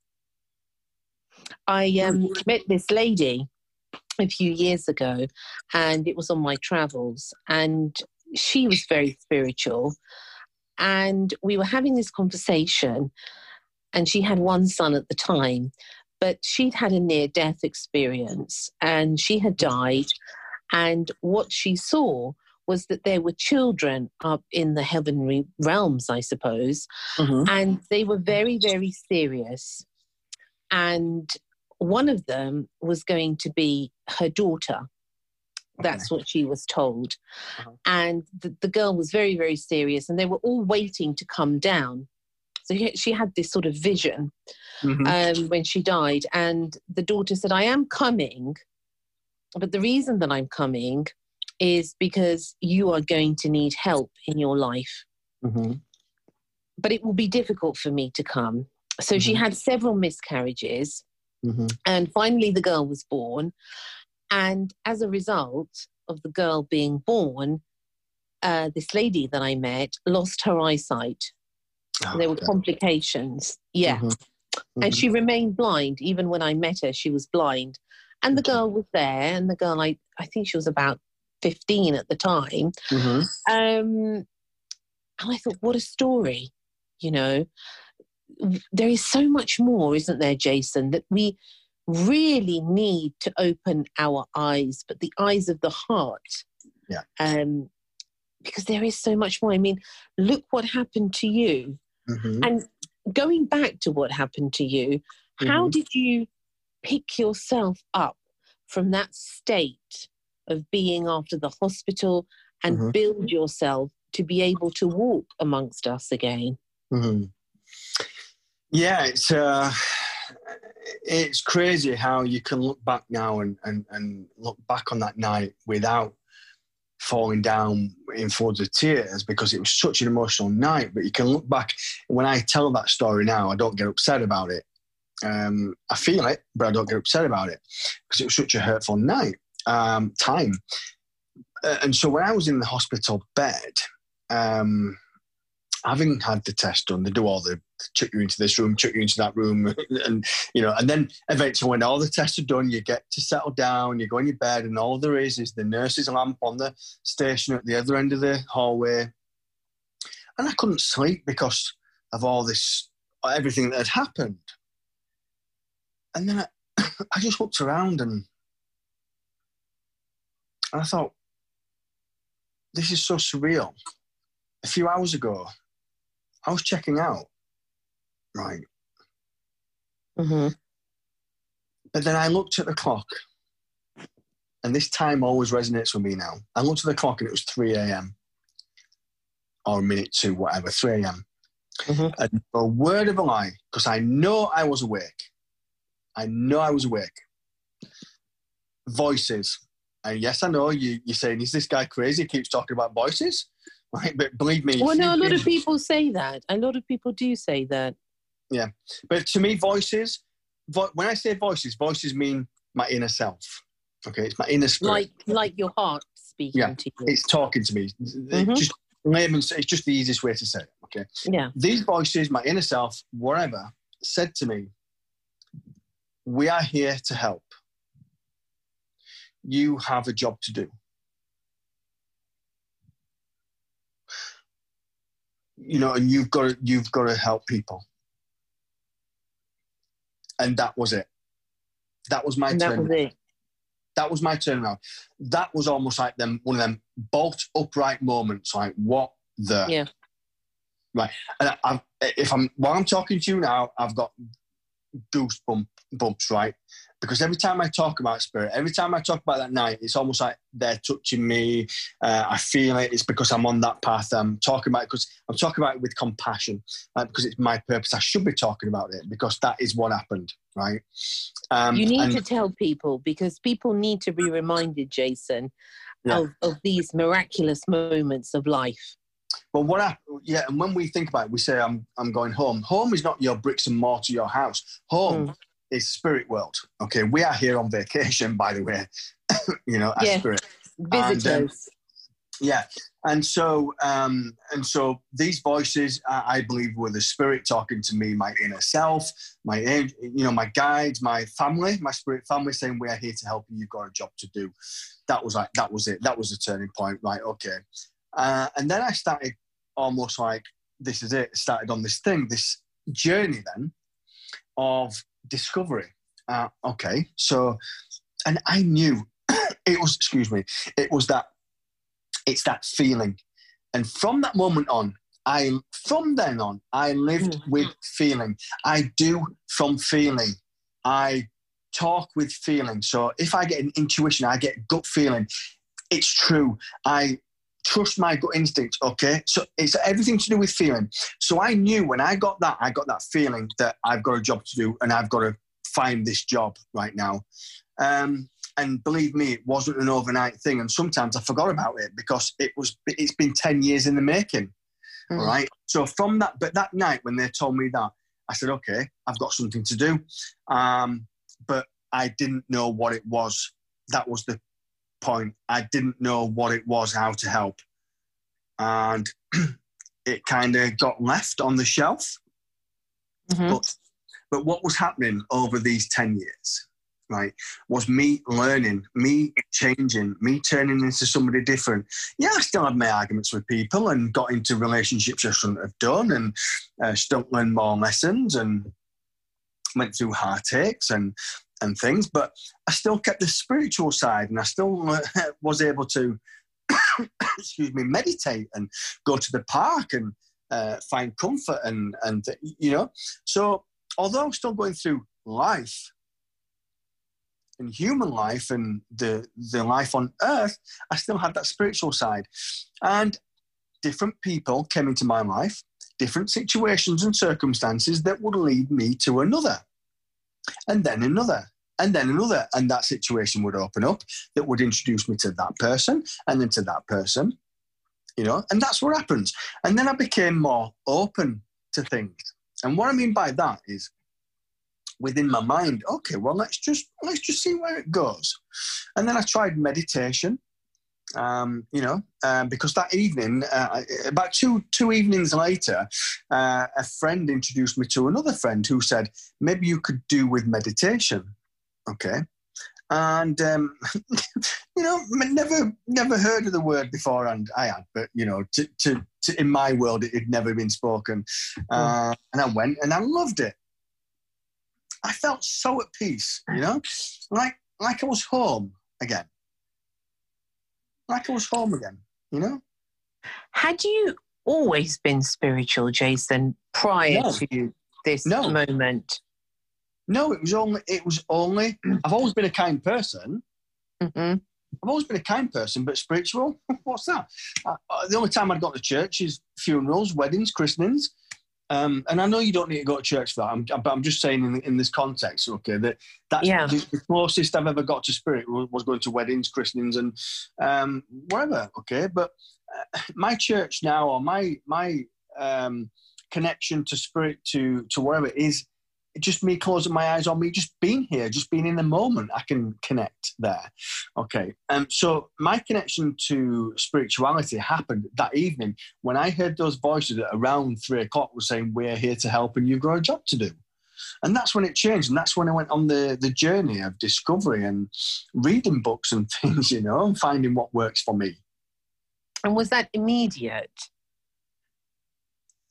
I um, met this lady a few years ago, and it was on my travels, and she was very spiritual And we were having this conversation, and she had one son at the time, but she'd had a near death experience and she had died. And what she saw was that there were children up in the heavenly realms, I suppose, mm-hmm. and they were very, very serious. And one of them was going to be her daughter. That's what she was told. Uh-huh. And the, the girl was very, very serious, and they were all waiting to come down. So she had this sort of vision mm-hmm. um, when she died. And the daughter said, I am coming, but the reason that I'm coming is because you are going to need help in your life. Mm-hmm. But it will be difficult for me to come. So mm-hmm. she had several miscarriages. Mm-hmm. And finally, the girl was born. And as a result of the girl being born, uh, this lady that I met lost her eyesight. Oh, there were complications. Yeah. Mm-hmm. Mm-hmm. And she remained blind. Even when I met her, she was blind. And the girl was there, and the girl, I, I think she was about 15 at the time. Mm-hmm. Um, and I thought, what a story, you know. There is so much more, isn't there, Jason, that we really need to open our eyes, but the eyes of the heart. Yeah. Um, because there is so much more. I mean, look what happened to you. Mm-hmm. And going back to what happened to you, mm-hmm. how did you pick yourself up from that state of being after the hospital and mm-hmm. build yourself to be able to walk amongst us again? Mm-hmm. Yeah, it's uh, it's crazy how you can look back now and, and, and look back on that night without falling down in floods of tears because it was such an emotional night. But you can look back, when I tell that story now, I don't get upset about it. Um, I feel it, but I don't get upset about it because it was such a hurtful night, um, time. Uh, and so when I was in the hospital bed, um, having had the test done, they do all the chuck you into this room, chuck you into that room, and you know, and then eventually when all the tests are done, you get to settle down, you go in your bed, and all there is is the nurse's lamp on the station at the other end of the hallway. And I couldn't sleep because of all this, everything that had happened. And then I, I just looked around and, and I thought, this is so surreal. A few hours ago, I was checking out, right? Mm-hmm. But then I looked at the clock, and this time always resonates with me now. I looked at the clock and it was 3 a.m. or a minute to whatever, 3 a.m. Mm-hmm. And a word of a lie, because I know I was awake. I know I was awake. Voices. And yes, I know you, you're saying, is this guy crazy? He keeps talking about voices right? But believe me. Well, no, a lot of people say that. A lot of people do say that. Yeah, but to me, voices. Vo- when I say voices, voices mean my inner self. Okay, it's my inner spirit. Like, like your heart speaking yeah, to you. It's talking to me. Mm-hmm. Just layman's. It's just the easiest way to say it. Okay. Yeah. These voices, my inner self, whatever, said to me, "We are here to help. You have a job to do." you know, and you've got to, you've got to help people. And that was it. That was my turn. That was it. That was my turnaround. That was almost like them one of them bolt upright moments. Like what the yeah. Right, and I, if I'm while I'm talking to you now, I've got goosebumps, bumps, right? Because every time I talk about spirit, every time I talk about that night, it's almost like they're touching me. Uh, I feel it. It's because I'm on that path. I'm talking about it because I'm talking about it with compassion, like, because it's my purpose. I should be talking about it because that is what happened, right? Um, you need and, to tell people because people need to be reminded, Jason, yeah. of, of these miraculous moments of life. Well, what I, yeah, and when we think about it, we say, I'm, I'm going home. Home is not your bricks and mortar, your house. Home mm is spirit world. Okay, we are here on vacation, by the way. you know, as yeah. spirit visitors. And, um, yeah, and so um, and so these voices, uh, I believe, were the spirit talking to me, my inner self, my you know, my guides, my family, my spirit family, saying, "We are here to help you. You've got a job to do." That was like that was it. That was the turning point. Right? Okay. Uh, and then I started almost like this is it. Started on this thing, this journey then of discovery. Uh, okay, so, and I knew it was, excuse me, it was that, it's that feeling. And from that moment on, I, from then on, I lived mm-hmm. with feeling. I do from feeling. I talk with feeling. So if I get an intuition, I get gut feeling. It's true. I trust my gut instinct. Okay, so it's everything to do with feeling. So I knew when I got that, I got that feeling that I've got a job to do and I've got to find this job right now. Um, and believe me, it wasn't an overnight thing. And sometimes I forgot about it because it was. It's been ten years in the making. Mm. Right. So from that, but that night when they told me that, I said, okay, I've got something to do. Um, but I didn't know what it was. That was the point. I didn't know what it was, how to help. And it kind of got left on the shelf. Mm-hmm. But, but what was happening over these 10 years, right, was me learning, me changing, me turning into somebody different. Yeah, I still had my arguments with people and got into relationships I shouldn't have done and uh, still learn more lessons and went through heartaches and and things, but I still kept the spiritual side, and I still uh, was able to, excuse me, meditate and go to the park and uh, find comfort and and you know. So although I'm still going through life and human life and the the life on earth, I still had that spiritual side, and different people came into my life, different situations and circumstances that would lead me to another and then another and then another and that situation would open up that would introduce me to that person and then to that person you know and that's what happens. And then i became more open to things. And what i mean by that is within my mind okay well let's just let's just see where it goes. And then i tried meditation um, you know, um, because that evening, uh, about two two evenings later, uh, a friend introduced me to another friend who said maybe you could do with meditation. Okay, and um, you know, never never heard of the word before, and I had, but you know, to, to, to in my world, it had never been spoken, uh, and I went and I loved it. I felt so at peace, you know, like like I was home again like I was home again, you know? Had you always been spiritual, Jason, prior no. to this no. moment? No, it was only, it was only, I've always been a kind person. Mm-hmm. I've always been a kind person, but spiritual, what's that? Uh, the only time I'd got to church is funerals, weddings, christenings. Um, and I know you don't need to go to church for that, I'm, but I'm just saying in, in this context, okay, that that's yeah. the, closest I've ever got to spirit was, was going to weddings, christenings, and um, whatever, okay. But uh, my church now, or my my um, connection to spirit, to to whatever is just me closing my eyes on me just being here just being in the moment i can connect there. Okay um, so my connection to spirituality happened that evening when i heard those voices at around three o'clock were saying we're here to help and you've got a job to do. And that's when it changed and that's when i went on the, the journey of discovery and reading books and things you know and finding what works for me. And was that immediate?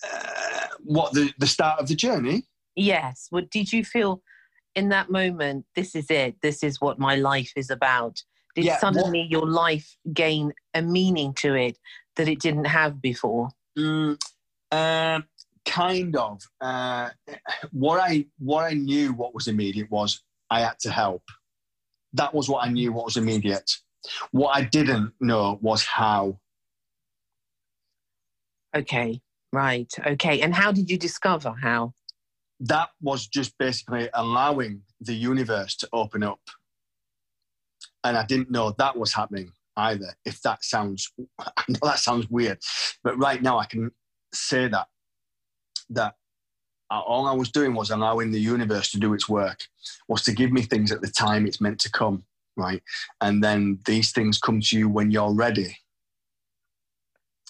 Uh, what the, the start of the journey Yes. What did you feel in that moment? This is it. This is what my life is about. Did yeah, suddenly what, your life gain a meaning to it that it didn't have before? Mm, uh, kind of. Uh, what I what I knew what was immediate was I had to help. That was what I knew what was immediate. What I didn't know was how. Okay, right. Okay. And how did you discover how? That was just basically allowing the universe to open up. And I didn't know that was happening either. If that sounds, I know that sounds weird, but right now I can say that that all I was doing was allowing the universe to do its work, was to give me things at the time it's meant to come, right? And then these things come to you when you're ready.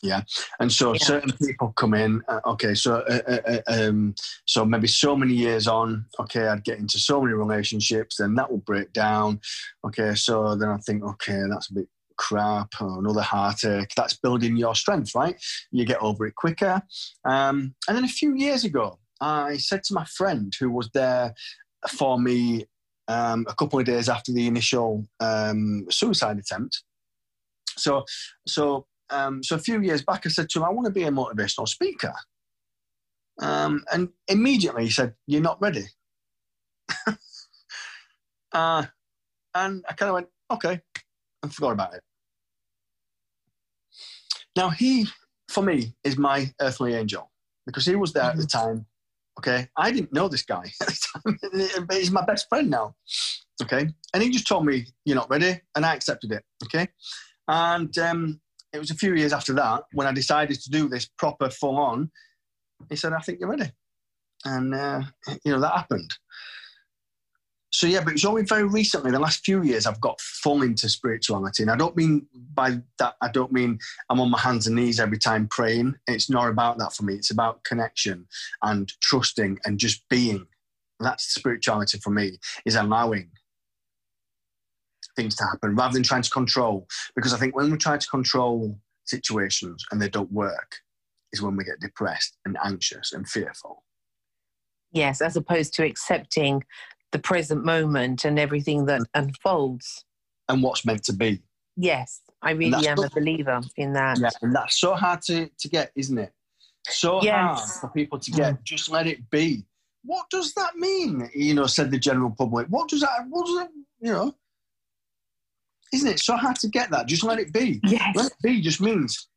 Yeah, and so yeah. certain people come in. Uh, okay, so uh, uh, uh, um, so maybe so many years on. Okay, I'd get into so many relationships, then that will break down. Okay, so then I think, okay, that's a bit crap, oh, another heartache. That's building your strength, right? You get over it quicker. Um, and then a few years ago, I said to my friend who was there for me um, a couple of days after the initial um, suicide attempt. So, so, um, so a few years back, I said to him, "I want to be a motivational speaker." Um, and immediately he said, "You're not ready." uh, and I kind of went, "Okay," and forgot about it. Now he, for me, is my earthly angel because he was there mm-hmm. at the mm-hmm. time Okay, I didn't know this guy at the time. He's my best friend now. Okay, and he just told me you're not ready, and I accepted it. Okay, and um, it was a few years after that when I decided to do this proper full on. He said, "I think you're ready," and uh, you know that happened so yeah, but it's only very recently, the last few years, I've got full into spirituality, and I don't mean by that. I don't mean I'm on my hands and knees every time praying. It's not about that for me. It's about connection and trusting and just being. That's spirituality for me. Is allowing things to happen rather than trying to control. Because I think when we try to control situations and they don't work, is when we get depressed and anxious and fearful. Yes, as opposed to accepting the present moment and everything that unfolds. And what's meant to be. Yes, I really am so, a believer in that. Yeah, and that's so hard to, to get, isn't it? So yes. hard for people to get. Mm. Just let it be. What does that mean? You know, said the general public. What does that? What does that? You know, isn't it so hard to get that? Just let it be. Yes. Let it be just means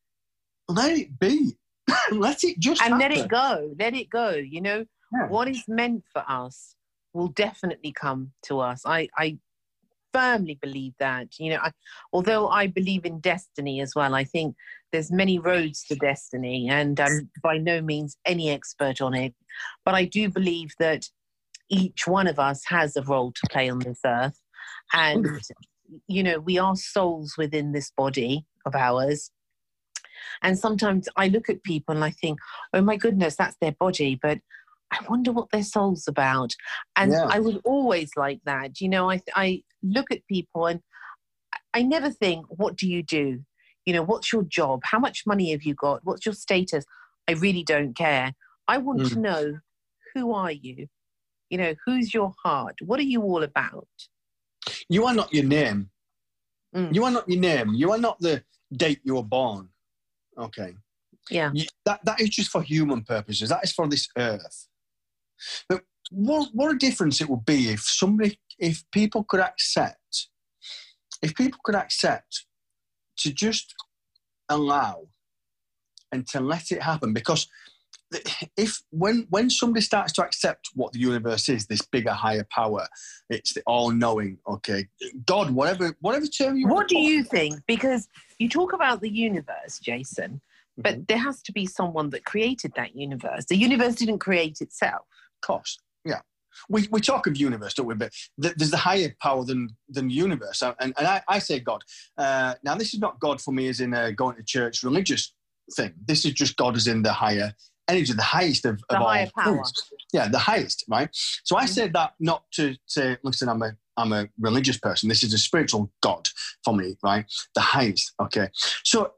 let it be. let it just and happen. let it go. Let it go. You know yeah. what is meant for us will definitely come to us. I, I firmly believe that. You know, I, although I believe in destiny as well, I think there's many roads to destiny, and I'm by no means any expert on it. But I do believe that each one of us has a role to play on this earth, and you know, we are souls within this body of ours. And sometimes I look at people and I think, oh my goodness, that's their body. But I wonder what their soul's about. And yeah. I was always like that. You know, I, I look at people and I never think, what do you do? You know, what's your job? How much money have you got? What's your status? I really don't care. I want mm. to know who are you? You know, who's your heart? What are you all about? You are not your name. Mm. You are not your name. You are not the date you were born. Okay. Yeah. You, that, that is just for human purposes. That is for this earth. But what, what a difference it would be if somebody, if people could accept, if people could accept to just allow and to let it happen because if when when somebody starts to accept what the universe is this bigger higher power it's the all-knowing okay god whatever whatever term you what do you think because you talk about the universe jason but mm-hmm. there has to be someone that created that universe the universe didn't create itself Of course. Yeah. We, we talk of universe, don't we? But there's the higher power than than universe, and, and I, I say God. Uh, now, this is not God for me as in a going to church religious thing. This is just God as in the higher energy, the highest of, the of all power. Things. Yeah, the highest, right? So I mm-hmm. say that not to say, listen, I'm a I'm a religious person. This is a spiritual God for me, right? The highest. Okay. So,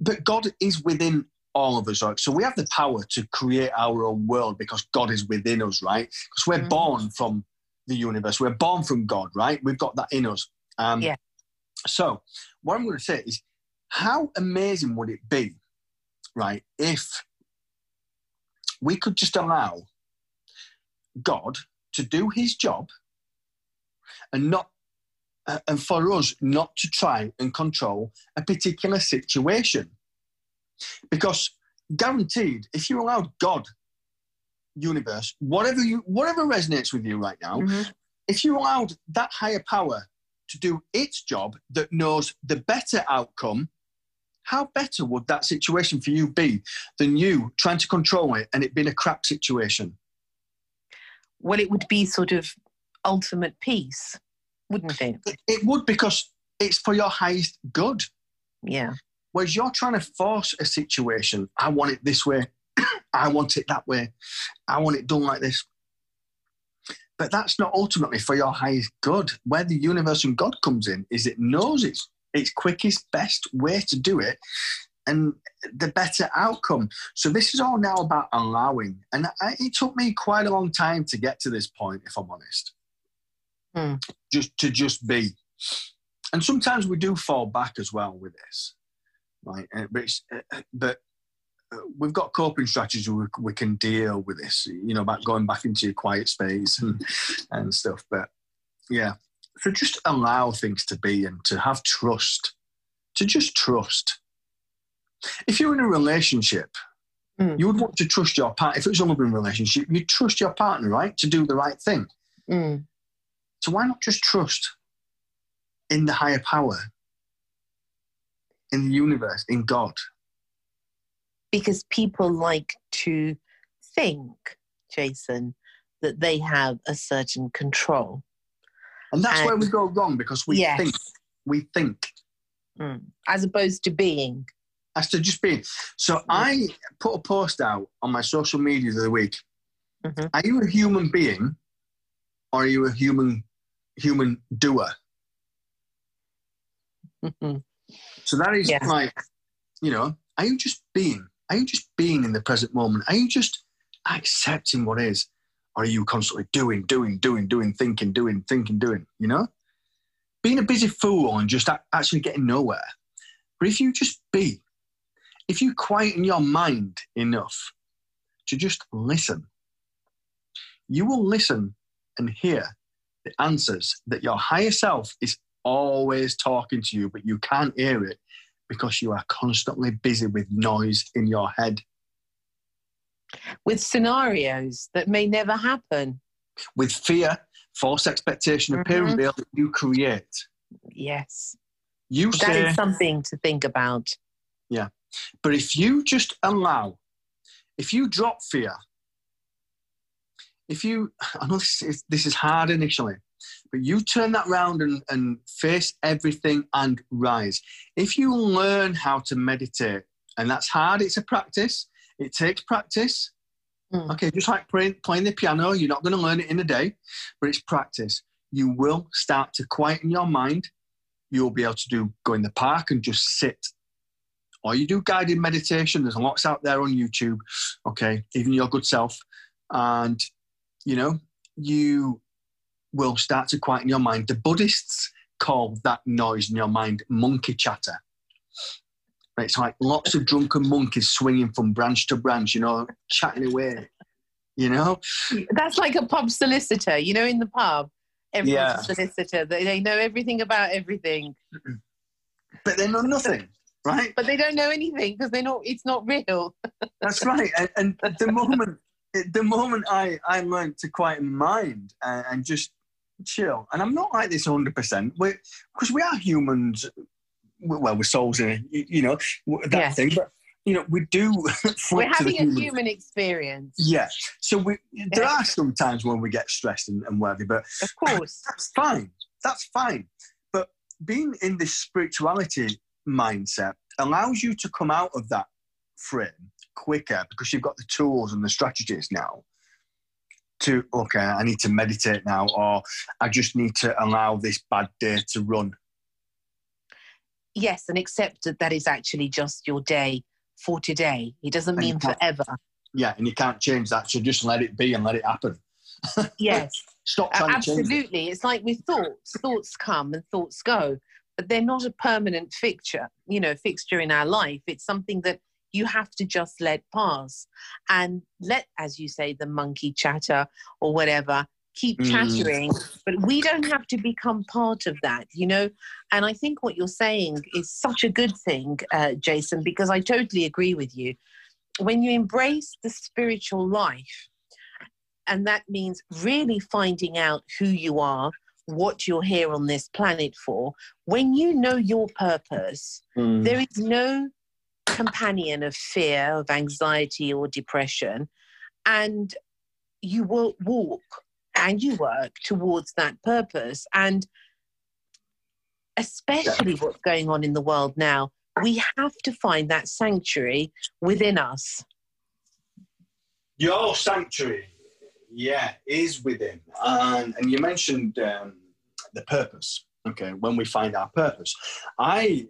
but God is within all of us. Right? So we have the power to create our own world because God is within us, right? Because we're mm-hmm. born from the universe. We're born from God, right? We've got that in us. Um, yeah. So what I'm going to say is, how amazing would it be, right, if we could just allow God to do His job and not uh, and for us not to try and control a particular situation because guaranteed, if you allow God, universe, whatever you whatever resonates with you right now, mm-hmm. if you allowed that higher power to do its job that knows the better outcome, how better would that situation for you be than you trying to control it and it being a crap situation? Well, it would be sort of ultimate peace, wouldn't hmm. it? It, it would because it's for your highest good. Yeah. Whereas you're trying to force a situation. I want it this way. I want it that way. I want it done like this. but that's not ultimately for your highest good. Where the universe and God comes in is it knows its its quickest, best way to do it, and the better outcome. So this is all now about allowing, and I, it took me quite a long time to get to this point, if I'm honest. Hmm. Just to just be, and sometimes we do fall back as well with this, right? Uh, But it's, uh, but uh, we've got coping strategies we, we can deal with this, you know, about going back into your quiet space and, and stuff. But yeah, so just allow things to be and to have trust, to just trust. If you're in a relationship, Mm. you would want to trust your partner. If it was a loving relationship, you'd trust your partner, right, to do the right thing. Mm. So why not just trust in the higher power, in the universe, in God? Because people like to think, Jason, that they have a certain control. And that's And- where we go wrong because we yes. think, we think Mm. As opposed to being. as to just being. So I put a post out on my social media the other week. Mhm. Are you a human being or are you a human human doer? Mhm. So that is Yeah. like, you know, are you just being? Are you just being in the present moment? Are you just accepting what is? Are you constantly doing, doing, doing, doing, thinking, doing, thinking, doing, you know? Being a busy fool and just actually getting nowhere. But if you just be, if you quieten your mind enough to just listen, you will listen and hear the answers that your higher self is always talking to you, but you can't hear it because you are constantly busy with noise in your head, With scenarios that may never happen. with fear, false expectation, appearing Mhm. real that you create. Yes. You That say, is something to think about. Yeah. But if you just allow, if you drop fear, if you, I know this is, this is hard initially, but you turn that round and, and face everything and rise. If you learn how to meditate, and that's hard, it's a practice, it takes practice. Mm. Okay, just like playing, playing the piano, you're not going to learn it in a day, but it's practice. You will start to quieten your mind. You'll be able to do go in the park and just sit. Or you do guided meditation. There's lots out there on YouTube. Okay, even your good self. And, you know, you will start to quieten your mind. The Buddhists call that noise in your mind monkey chatter. It's like lots of drunken monkeys swinging from branch to branch, you know, chatting away. You know, That's like a pub solicitor, you know, in the pub. Everyone's Yeah. a solicitor. They, they know everything about everything, but they know nothing, right? but they don't know anything because they're not. It's not real. That's right. And, and the moment, the moment I I learned to quieten my mind and, and just chill, and I'm not like this 100 percent, because we are humans. Well, we're souls in it, you know that thing, but you know we do. We're flip to the having a human human experience, Yeah. So we, there Yeah. are some times when we get stressed and, and worthy, but of course. that's fine. That's fine. But being in this spirituality mindset allows you to come out of that frame quicker because you've got the tools and the strategies now to, okay, I need to meditate now, or I just need to allow this bad day to run. Yes, and accept that that is actually just your day for today. It doesn't And mean forever. Yeah. And you can't change that. So just let it be and let it happen. Yes. Stop trying to change it. absolutely. It's like with thoughts. Thoughts come and thoughts go, but they're not a permanent fixture, you know, fixture in our life. It's something that you have to just let pass and let, as you say, the monkey chatter or whatever, keep Mm. chattering. But we don't have to become part of that, you know. And I think what you're saying is such a good thing, uh, Jason, because I totally agree with you. When you embrace the spiritual life, and that means really finding out who you are, what you're here on this planet for. When you know your purpose, Mm. there is no companion of fear, of anxiety, or depression. And you will walk and you work towards that purpose. And especially what's going on in the world now, we have to find that sanctuary within us. Your sanctuary, yeah, is within. And, and you mentioned um, the purpose, okay, when we find our purpose. I,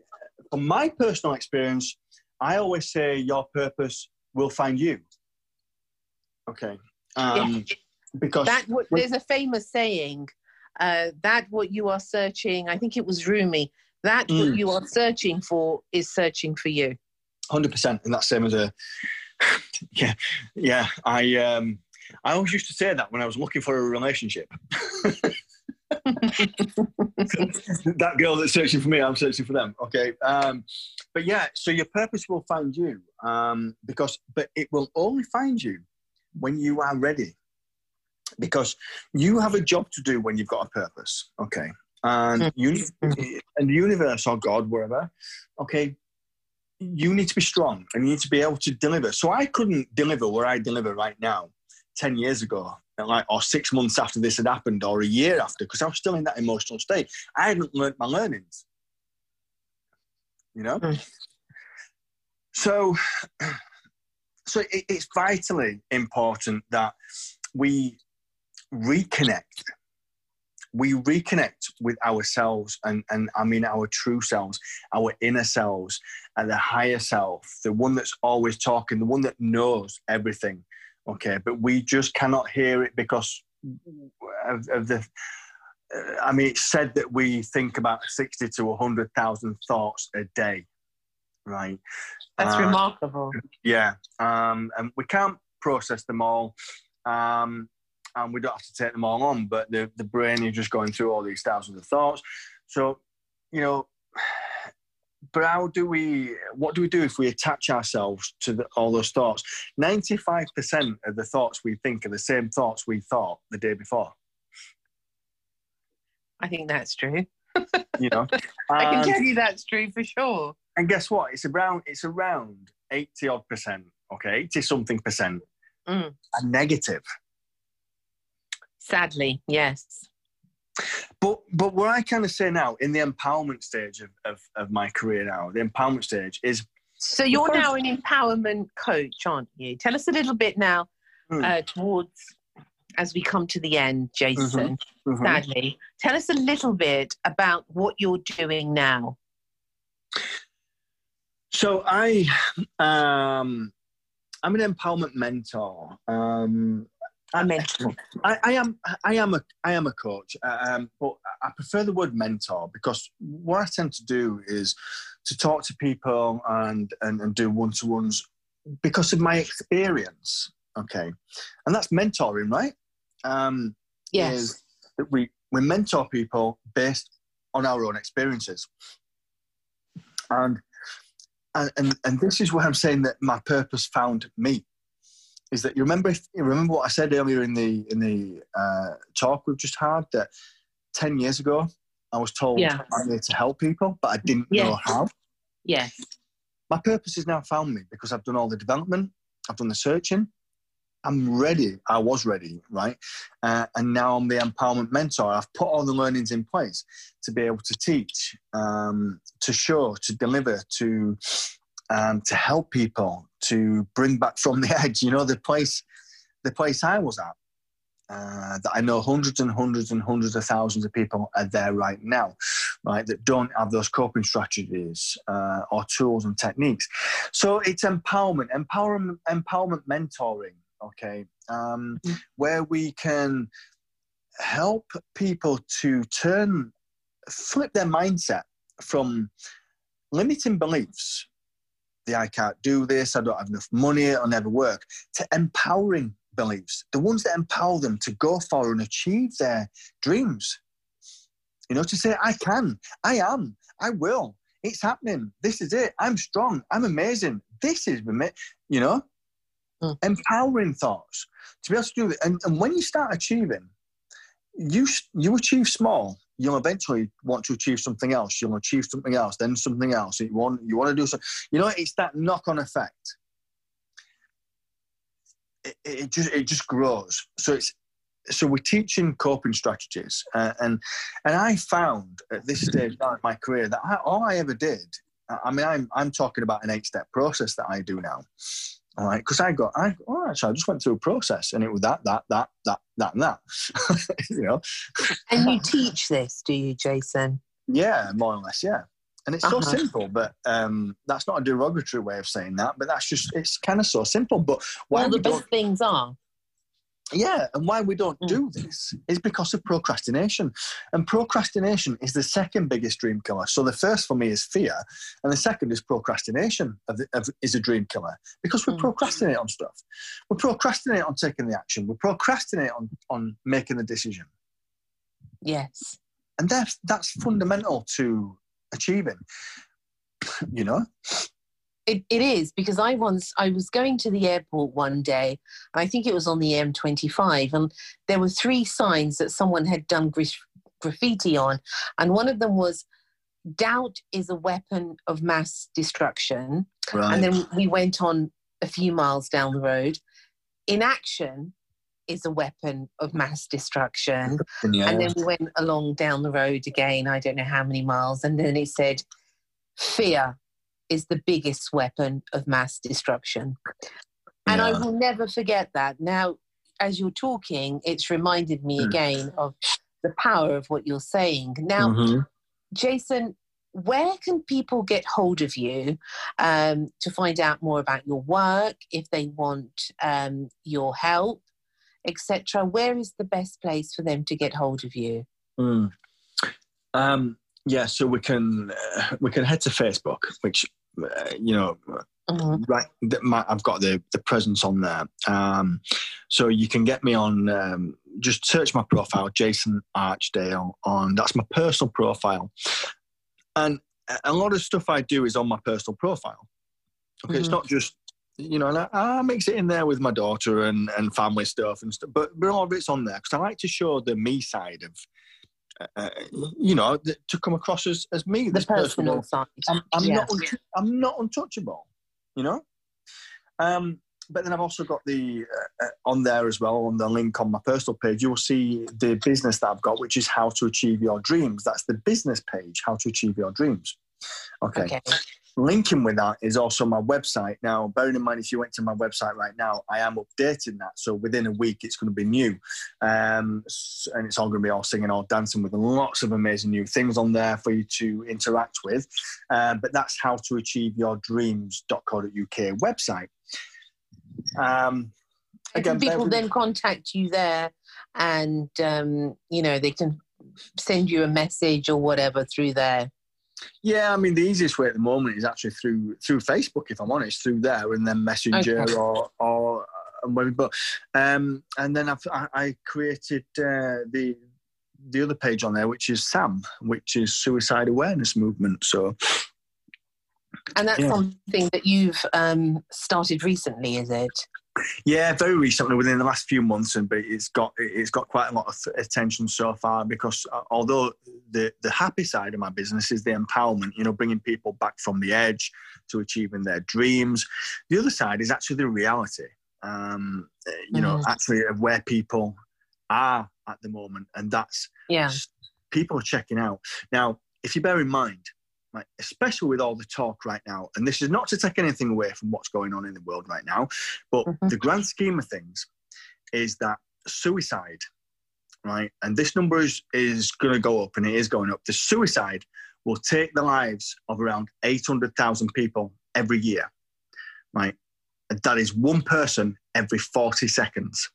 from my personal experience, I always say your purpose will find you. Okay. Um. Because that, there's a famous saying uh, that what you are searching, I think it was Rumi, that mm. what you are searching for is searching for you. 100%. And that's same as a, yeah, yeah. I, um, I always used to say that when I was looking for a relationship. that girl that's searching for me, I'm searching for them. Okay. Um, but yeah, so your purpose will find you um, because, but it will only find you when you are ready. Because you have a job to do when you've got a purpose. Okay. And you, and the universe or God, wherever, okay, you need to be strong and you need to be able to deliver. So I couldn't deliver where I deliver right now 10 years ago, like, or six months after this had happened, or a year after, because I was still in that emotional state. I hadn't learned my learnings. You know? Mm. So, so it, it's vitally important that we reconnect. We reconnect with ourselves and, and I mean our true selves, our inner selves, and the higher self, the one that's always talking, the one that knows everything, okay? But we just cannot hear it because of, of the i mean it's said that we think about 60 to 100000 thoughts a day right? That's uh, remarkable. yeah um, and we can't process them all. Um, and we don't have to take them all on but the, the brain is just going through all these thousands of thoughts. So you know but how do we what do we do if we attach ourselves to the, all those thoughts? 95% of the thoughts we think are the same thoughts we thought the day before. I think that's true. You know? I can tell you that's true for sure. And guess what? It's around it's around 80 odd percent okay? 80 something percent mm. a negative sadly yes but but what I kind of say now in the empowerment stage of, of, of my career now, the empowerment stage is. So you're now an empowerment coach, aren't you? Tell us a little bit now mm. uh, towards as we come to the end, Jason. Mm-hmm. Mm-hmm. Sadly, tell us a little bit about what you're doing now. So I, um, I'm an empowerment mentor. Um, I mentor. I, I, am. I am a. I am a coach, um, but I prefer the word mentor because what I tend to do is to talk to people and and, and do one to ones because of my experience. Okay, and that's mentoring, right? Um, yes. That we we mentor people based on our own experiences, and and and, and this is where I'm saying that my purpose found me is that you remember you remember what I said earlier in the in the uh, talk we've just had that ten years ago I was told yeah. I'm here to help people, but I didn't yes. know how. Yes. My purpose has now found me because I've done all the development, I've done the searching, I'm ready. I was ready, right? Uh, and now I'm the empowerment mentor. I've put all the learnings in place to be able to teach, um, to show, to deliver, to um, to help people to bring back from the edge. You know, the place, the place I was at. Uh, that I know hundreds and hundreds and hundreds of thousands of people are there right now, right, that don't have those coping strategies uh, or tools and techniques. So it's empowerment, empowerment, empowerment mentoring, okay, um, mm-hmm. where we can help people to turn, flip their mindset from limiting beliefs the I can't do this, I don't have enough money, it'll never work, to empowering beliefs, the ones that empower them to go for and achieve their dreams. You know, to say, I can, I am, I will, it's happening, this is it, I'm strong, I'm amazing, this is, you know, mm. empowering thoughts to be able to do it. And, and when you start achieving, you, you achieve small, you'll eventually want to achieve something else. You'll achieve something else, then something else. You want you want to do something. You know, it's that knock-on effect. It, it just it just grows. So it's so we're teaching coping strategies, uh, and and I found at this stage of my career that I, all I ever did. I mean, I'm I'm talking about an eight-step process that I do now. All right, because I got, I, right, so I just went through a process and it was that, that, that, that, that, and that. you know. And you teach this, do you, Jason? Yeah, more or less, yeah. And it's uh-huh. so simple, but um, that's not a derogatory way of saying that. But that's just, it's kind of so simple. But why well, the best things are yeah, and why we don't mm. do this is because of procrastination. And procrastination is the second biggest dream killer. So the first for me is fear, and the second is procrastination of the, of, is a dream killer because we mm. procrastinate on stuff. We procrastinate on taking the action. We procrastinate on, on making the decision. Yes. And that's, that's fundamental to achieving, you know? It, it is because I once I was going to the airport one day, and I think it was on the M25, and there were three signs that someone had done graffiti on, and one of them was "Doubt is a weapon of mass destruction," right. and then we went on a few miles down the road. Inaction is a weapon of mass destruction, yeah. and then we went along down the road again. I don't know how many miles, and then it said, "Fear is the biggest weapon of mass destruction. And yeah. I will never forget that. Now, as you're talking, it's reminded me mm. again of the power of what you're saying. Now, mm-hmm. Jason, where can people get hold of you um, to find out more about your work, if they want um, your help, etc.? Where is the best place for them to get hold of you? Mm. Um, yeah, so we can uh, we can head to Facebook, which uh, you know, mm-hmm. right. My, I've got the the presence on there, um, so you can get me on. Um, just search my profile, Jason Archdale, on that's my personal profile, and a lot of stuff I do is on my personal profile. Okay, mm-hmm. it's not just you know, and I, I, mix it in there with my daughter and, and family stuff and stuff, but, but all of it's on there because I like to show the me side of uh, you know, to come across as, as me, the personal side. I'm, I'm yeah. not, I'm not untouchable, you know. Um, but then I've also got the uh, uh, on there as well on the link on my personal page. You'll see the business that I've got, which is how to achieve your dreams. That's the business page, how to achieve your dreams. Okay. okay linking with that is also my website. Now, bearing in mind, if you went to my website right now, I am updating that. So within a week, it's going to be new. Um, and it's all going to be all singing, all dancing with lots of amazing new things on there for you to interact with. Uh, but that's how to achieve your dreams.co.uk website. Um, again, people then contact you there and, um, you know, they can send you a message or whatever through there. Yeah, I mean the easiest way at the moment is actually through through Facebook, if I'm honest, through there, and then Messenger okay. or or. But um, and then I've, I, I created uh, the the other page on there, which is SAM, which is Suicide Awareness Movement. So, and that's yeah. something that you've um, started recently, is it? Yeah, very recently, within the last few months, and but it's got it's got quite a lot of attention so far because uh, although the the happy side of my business is the empowerment, you know, bringing people back from the edge to achieving their dreams, the other side is actually the reality. Um, you know, mm-hmm. actually of where people are at the moment, and that's yeah, people are checking out now. If you bear in mind, right? especially with all the talk right now. And this is not to take anything away from what's going on in the world right now, but mm-hmm. the grand scheme of things is that suicide, right? And this number is, is going to go up and it is going up. The suicide will take the lives of around 800,000 people every year, right? And that is one person every 40 seconds.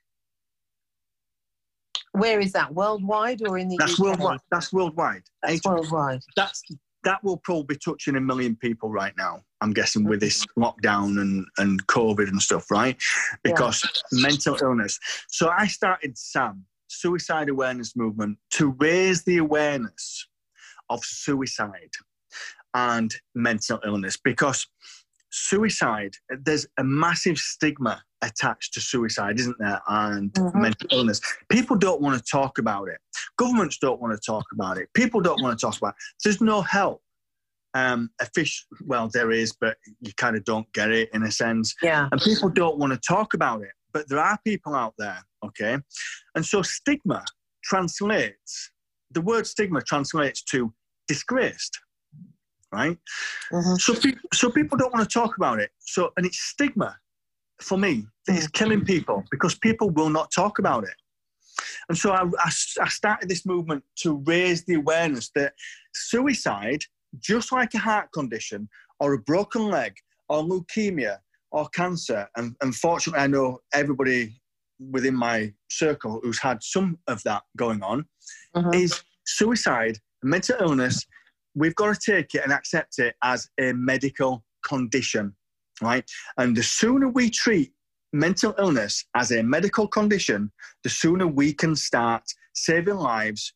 Where is that? Worldwide or in the That's UK? worldwide. That's worldwide. That's worldwide. That's that will probably be touching a million people right now. I'm guessing with this mm-hmm. lockdown and, and COVID and stuff, right? Because yeah. mental illness. So I started SAM, Suicide Awareness Movement, to raise the awareness of suicide and mental illness because suicide, there's a massive stigma attached to suicide, isn't there? And mm-hmm. mental illness. People don't want to talk about it. Governments don't want to talk about it. People don't want to talk about it. There's no help. Um, a fish, well, there is, but you kind of don't get it in a sense. Yeah. And people don't want to talk about it. But there are people out there, okay? And so stigma translates, the word stigma translates to disgraced right? Mm-hmm. So, pe- so people don't want to talk about it. So, and it's stigma for me, it's killing people because people will not talk about it. And so I, I, I started this movement to raise the awareness that suicide, just like a heart condition or a broken leg or leukemia or cancer, and unfortunately, I know everybody within my circle who's had some of that going on, mm-hmm. is suicide, mental illness. We've got to take it and accept it as a medical condition, right? And the sooner we treat mental illness as a medical condition, the sooner we can start saving lives.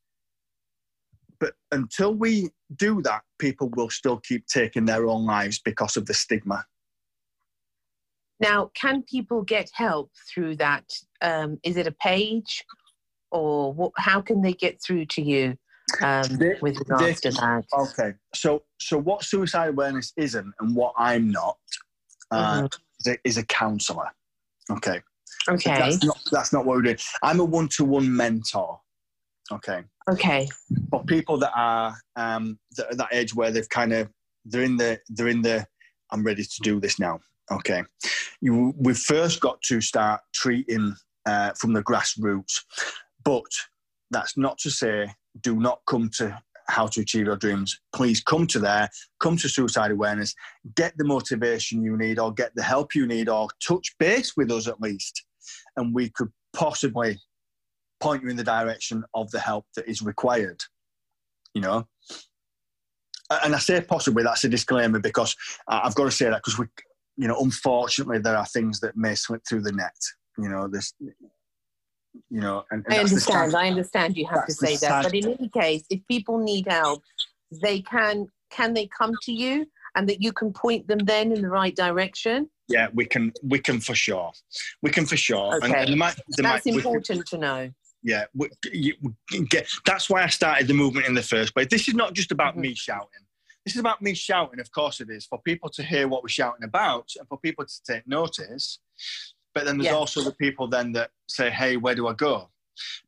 But until we do that, people will still keep taking their own lives because of the stigma. Now, can people get help through that? Um, is it a page, or what, how can they get through to you um, they, with regards they, to that? Okay, so so what suicide awareness isn't, and what I'm not, uh, mm-hmm. is, a, is a counsellor. Okay. Okay. That's not, that's not what we do. I'm a one to one mentor. Okay. Okay. For people that are um, that, at that age where they've kind of they're in the they're in the I'm ready to do this now. Okay. You we've first got to start treating uh, from the grassroots, but that's not to say do not come to how to achieve your dreams, please come to there, come to suicide awareness, get the motivation you need, or get the help you need, or touch base with us at least. And we could possibly point you in the direction of the help that is required. You know? And I say possibly, that's a disclaimer because I've got to say that because we, you know, unfortunately, there are things that may slip through the net. You know, this you know. And, and I understand. I understand you have to say that, but in any case, if people need help, they can. Can they come to you, and that you can point them then in the right direction? Yeah, we can. We can for sure. We can for sure. Okay. And, and might, That's might, important to know. Yeah, we, you, we get, that's why I started the movement in the first place. This is not just about mm-hmm. me shouting. This is about me shouting, of course it is, for people to hear what we're shouting about and for people to take notice. But then there's yeah. also the people then that say, "Hey, where do I go?"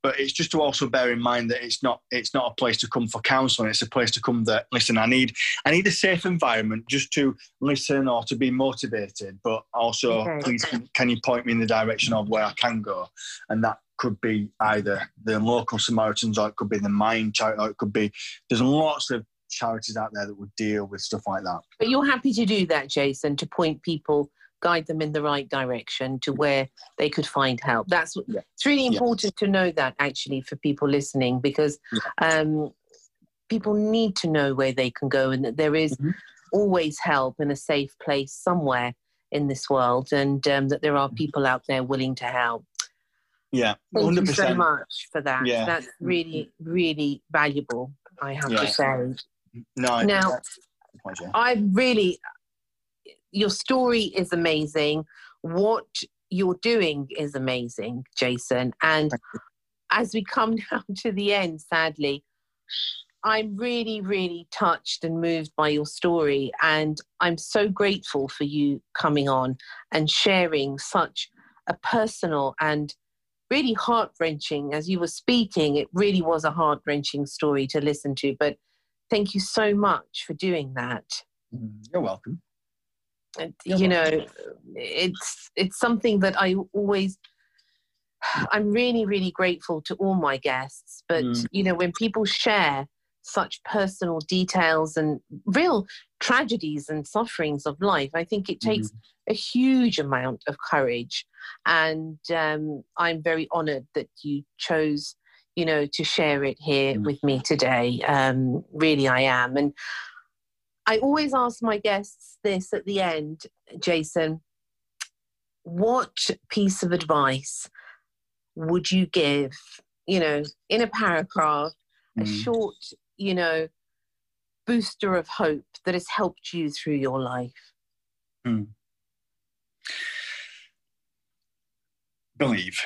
But it's just to also bear in mind that it's not it's not a place to come for counselling. It's a place to come that listen. I need I need a safe environment just to listen or to be motivated. But also, okay. please can, can you point me in the direction of where I can go? And that could be either the local Samaritans or it could be the Mind charity or it could be there's lots of charities out there that would deal with stuff like that. But you're happy to do that, Jason, to point people guide them in the right direction to where they could find help. That's yeah. it's really important yeah. to know that actually for people listening because yeah. um, people need to know where they can go and that there is mm-hmm. always help in a safe place somewhere in this world and um, that there are mm-hmm. people out there willing to help. Yeah, 100%. thank you so much for that. Yeah. That's really, really valuable. I have to say. No, now, I really, your story is amazing. What you're doing is amazing, Jason. And as we come down to the end, sadly, I'm really, really touched and moved by your story. And I'm so grateful for you coming on and sharing such a personal and really heart wrenching. As you were speaking, it really was a heart wrenching story to listen to. But thank you so much for doing that. Mm, you're welcome you know it's it's something that i always i'm really really grateful to all my guests but mm. you know when people share such personal details and real tragedies and sufferings of life i think it takes mm. a huge amount of courage and um, i'm very honored that you chose you know to share it here mm. with me today um, really i am and I always ask my guests this at the end, Jason. What piece of advice would you give, you know, in a paragraph, mm. a short, you know, booster of hope that has helped you through your life? Mm. Believe.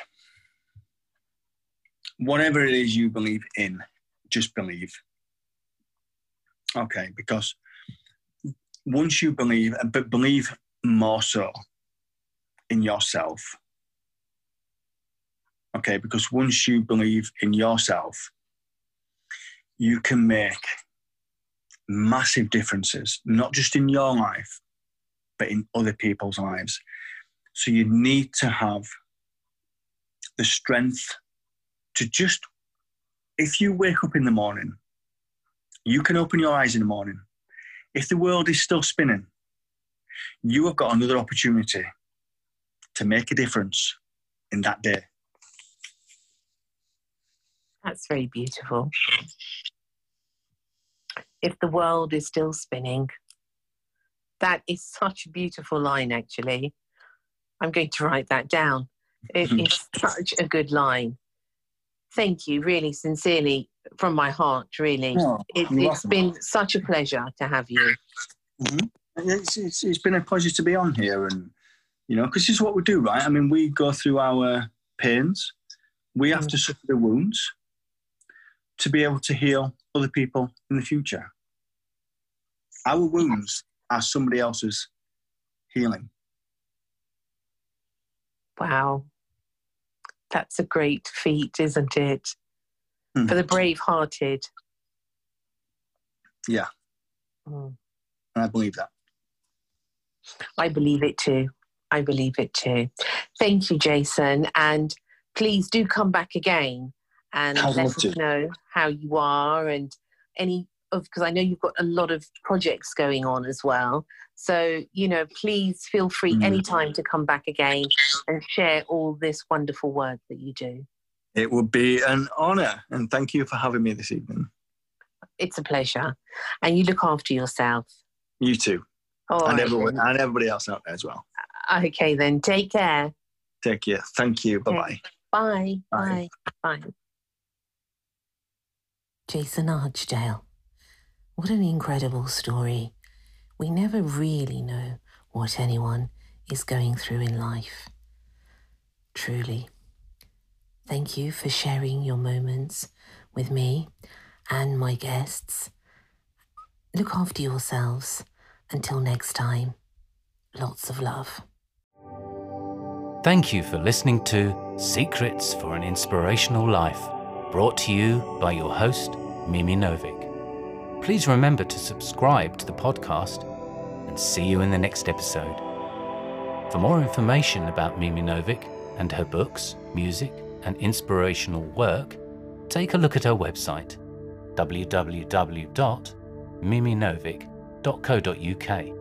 Whatever it is you believe in, just believe. Okay, because once you believe, uh, but believe more so in yourself. Okay, because once you believe in yourself, you can make massive differences, not just in your life, but in other people's lives. So you need to have the strength to just, if you wake up in the morning, you can open your eyes in the morning. If the world is still spinning, you have got another opportunity to make a difference in that day. That's very beautiful. If the world is still spinning, that is such a beautiful line, actually. I'm going to write that down. It is such a good line. Thank you, really, sincerely, from my heart, really. Oh, it, has been such a pleasure to have you. Mm-hmm. It's, it's, it's been a pleasure to be on here, and you know, because this is what we do, right? I mean, we go through our pains, we have to mm. suffer the wounds to be able to heal other people in the future. Our wounds are somebody else's healing. Wow. That's a great feat, isn't it? Hmm. For the brave hearted. Yeah. Mm. And I believe that. I believe it too. I believe it too. Thank you, Jason. And please do come back again and I'd let us to. know how you are and any of, because I know you've got a lot of projects going on as well. So, you know, please feel free Mm. anytime to come back again and share all this wonderful work that you do. It would be an honour, and thank you for having me this evening. It's a pleasure. And you look after yourself. You too, All and, everyone, and everybody else out there as well. Okay, then. Take care. Take care. Thank you. Bye bye. Bye. Bye. Bye. Bye. Jason Archdale. What an incredible story. We never really know what anyone is going through in life. Truly. Thank you for sharing your moments with me and my guests. Look after yourselves. Until next time, lots of love. Thank you for listening to Secrets for an Inspirational Life, brought to you by your host, Mimi Novic. Please remember to subscribe to the podcast and see you in the next episode. For more information about Mimi Novic and her books, music, and inspirational work, take a look at her website www.miminovic.co.uk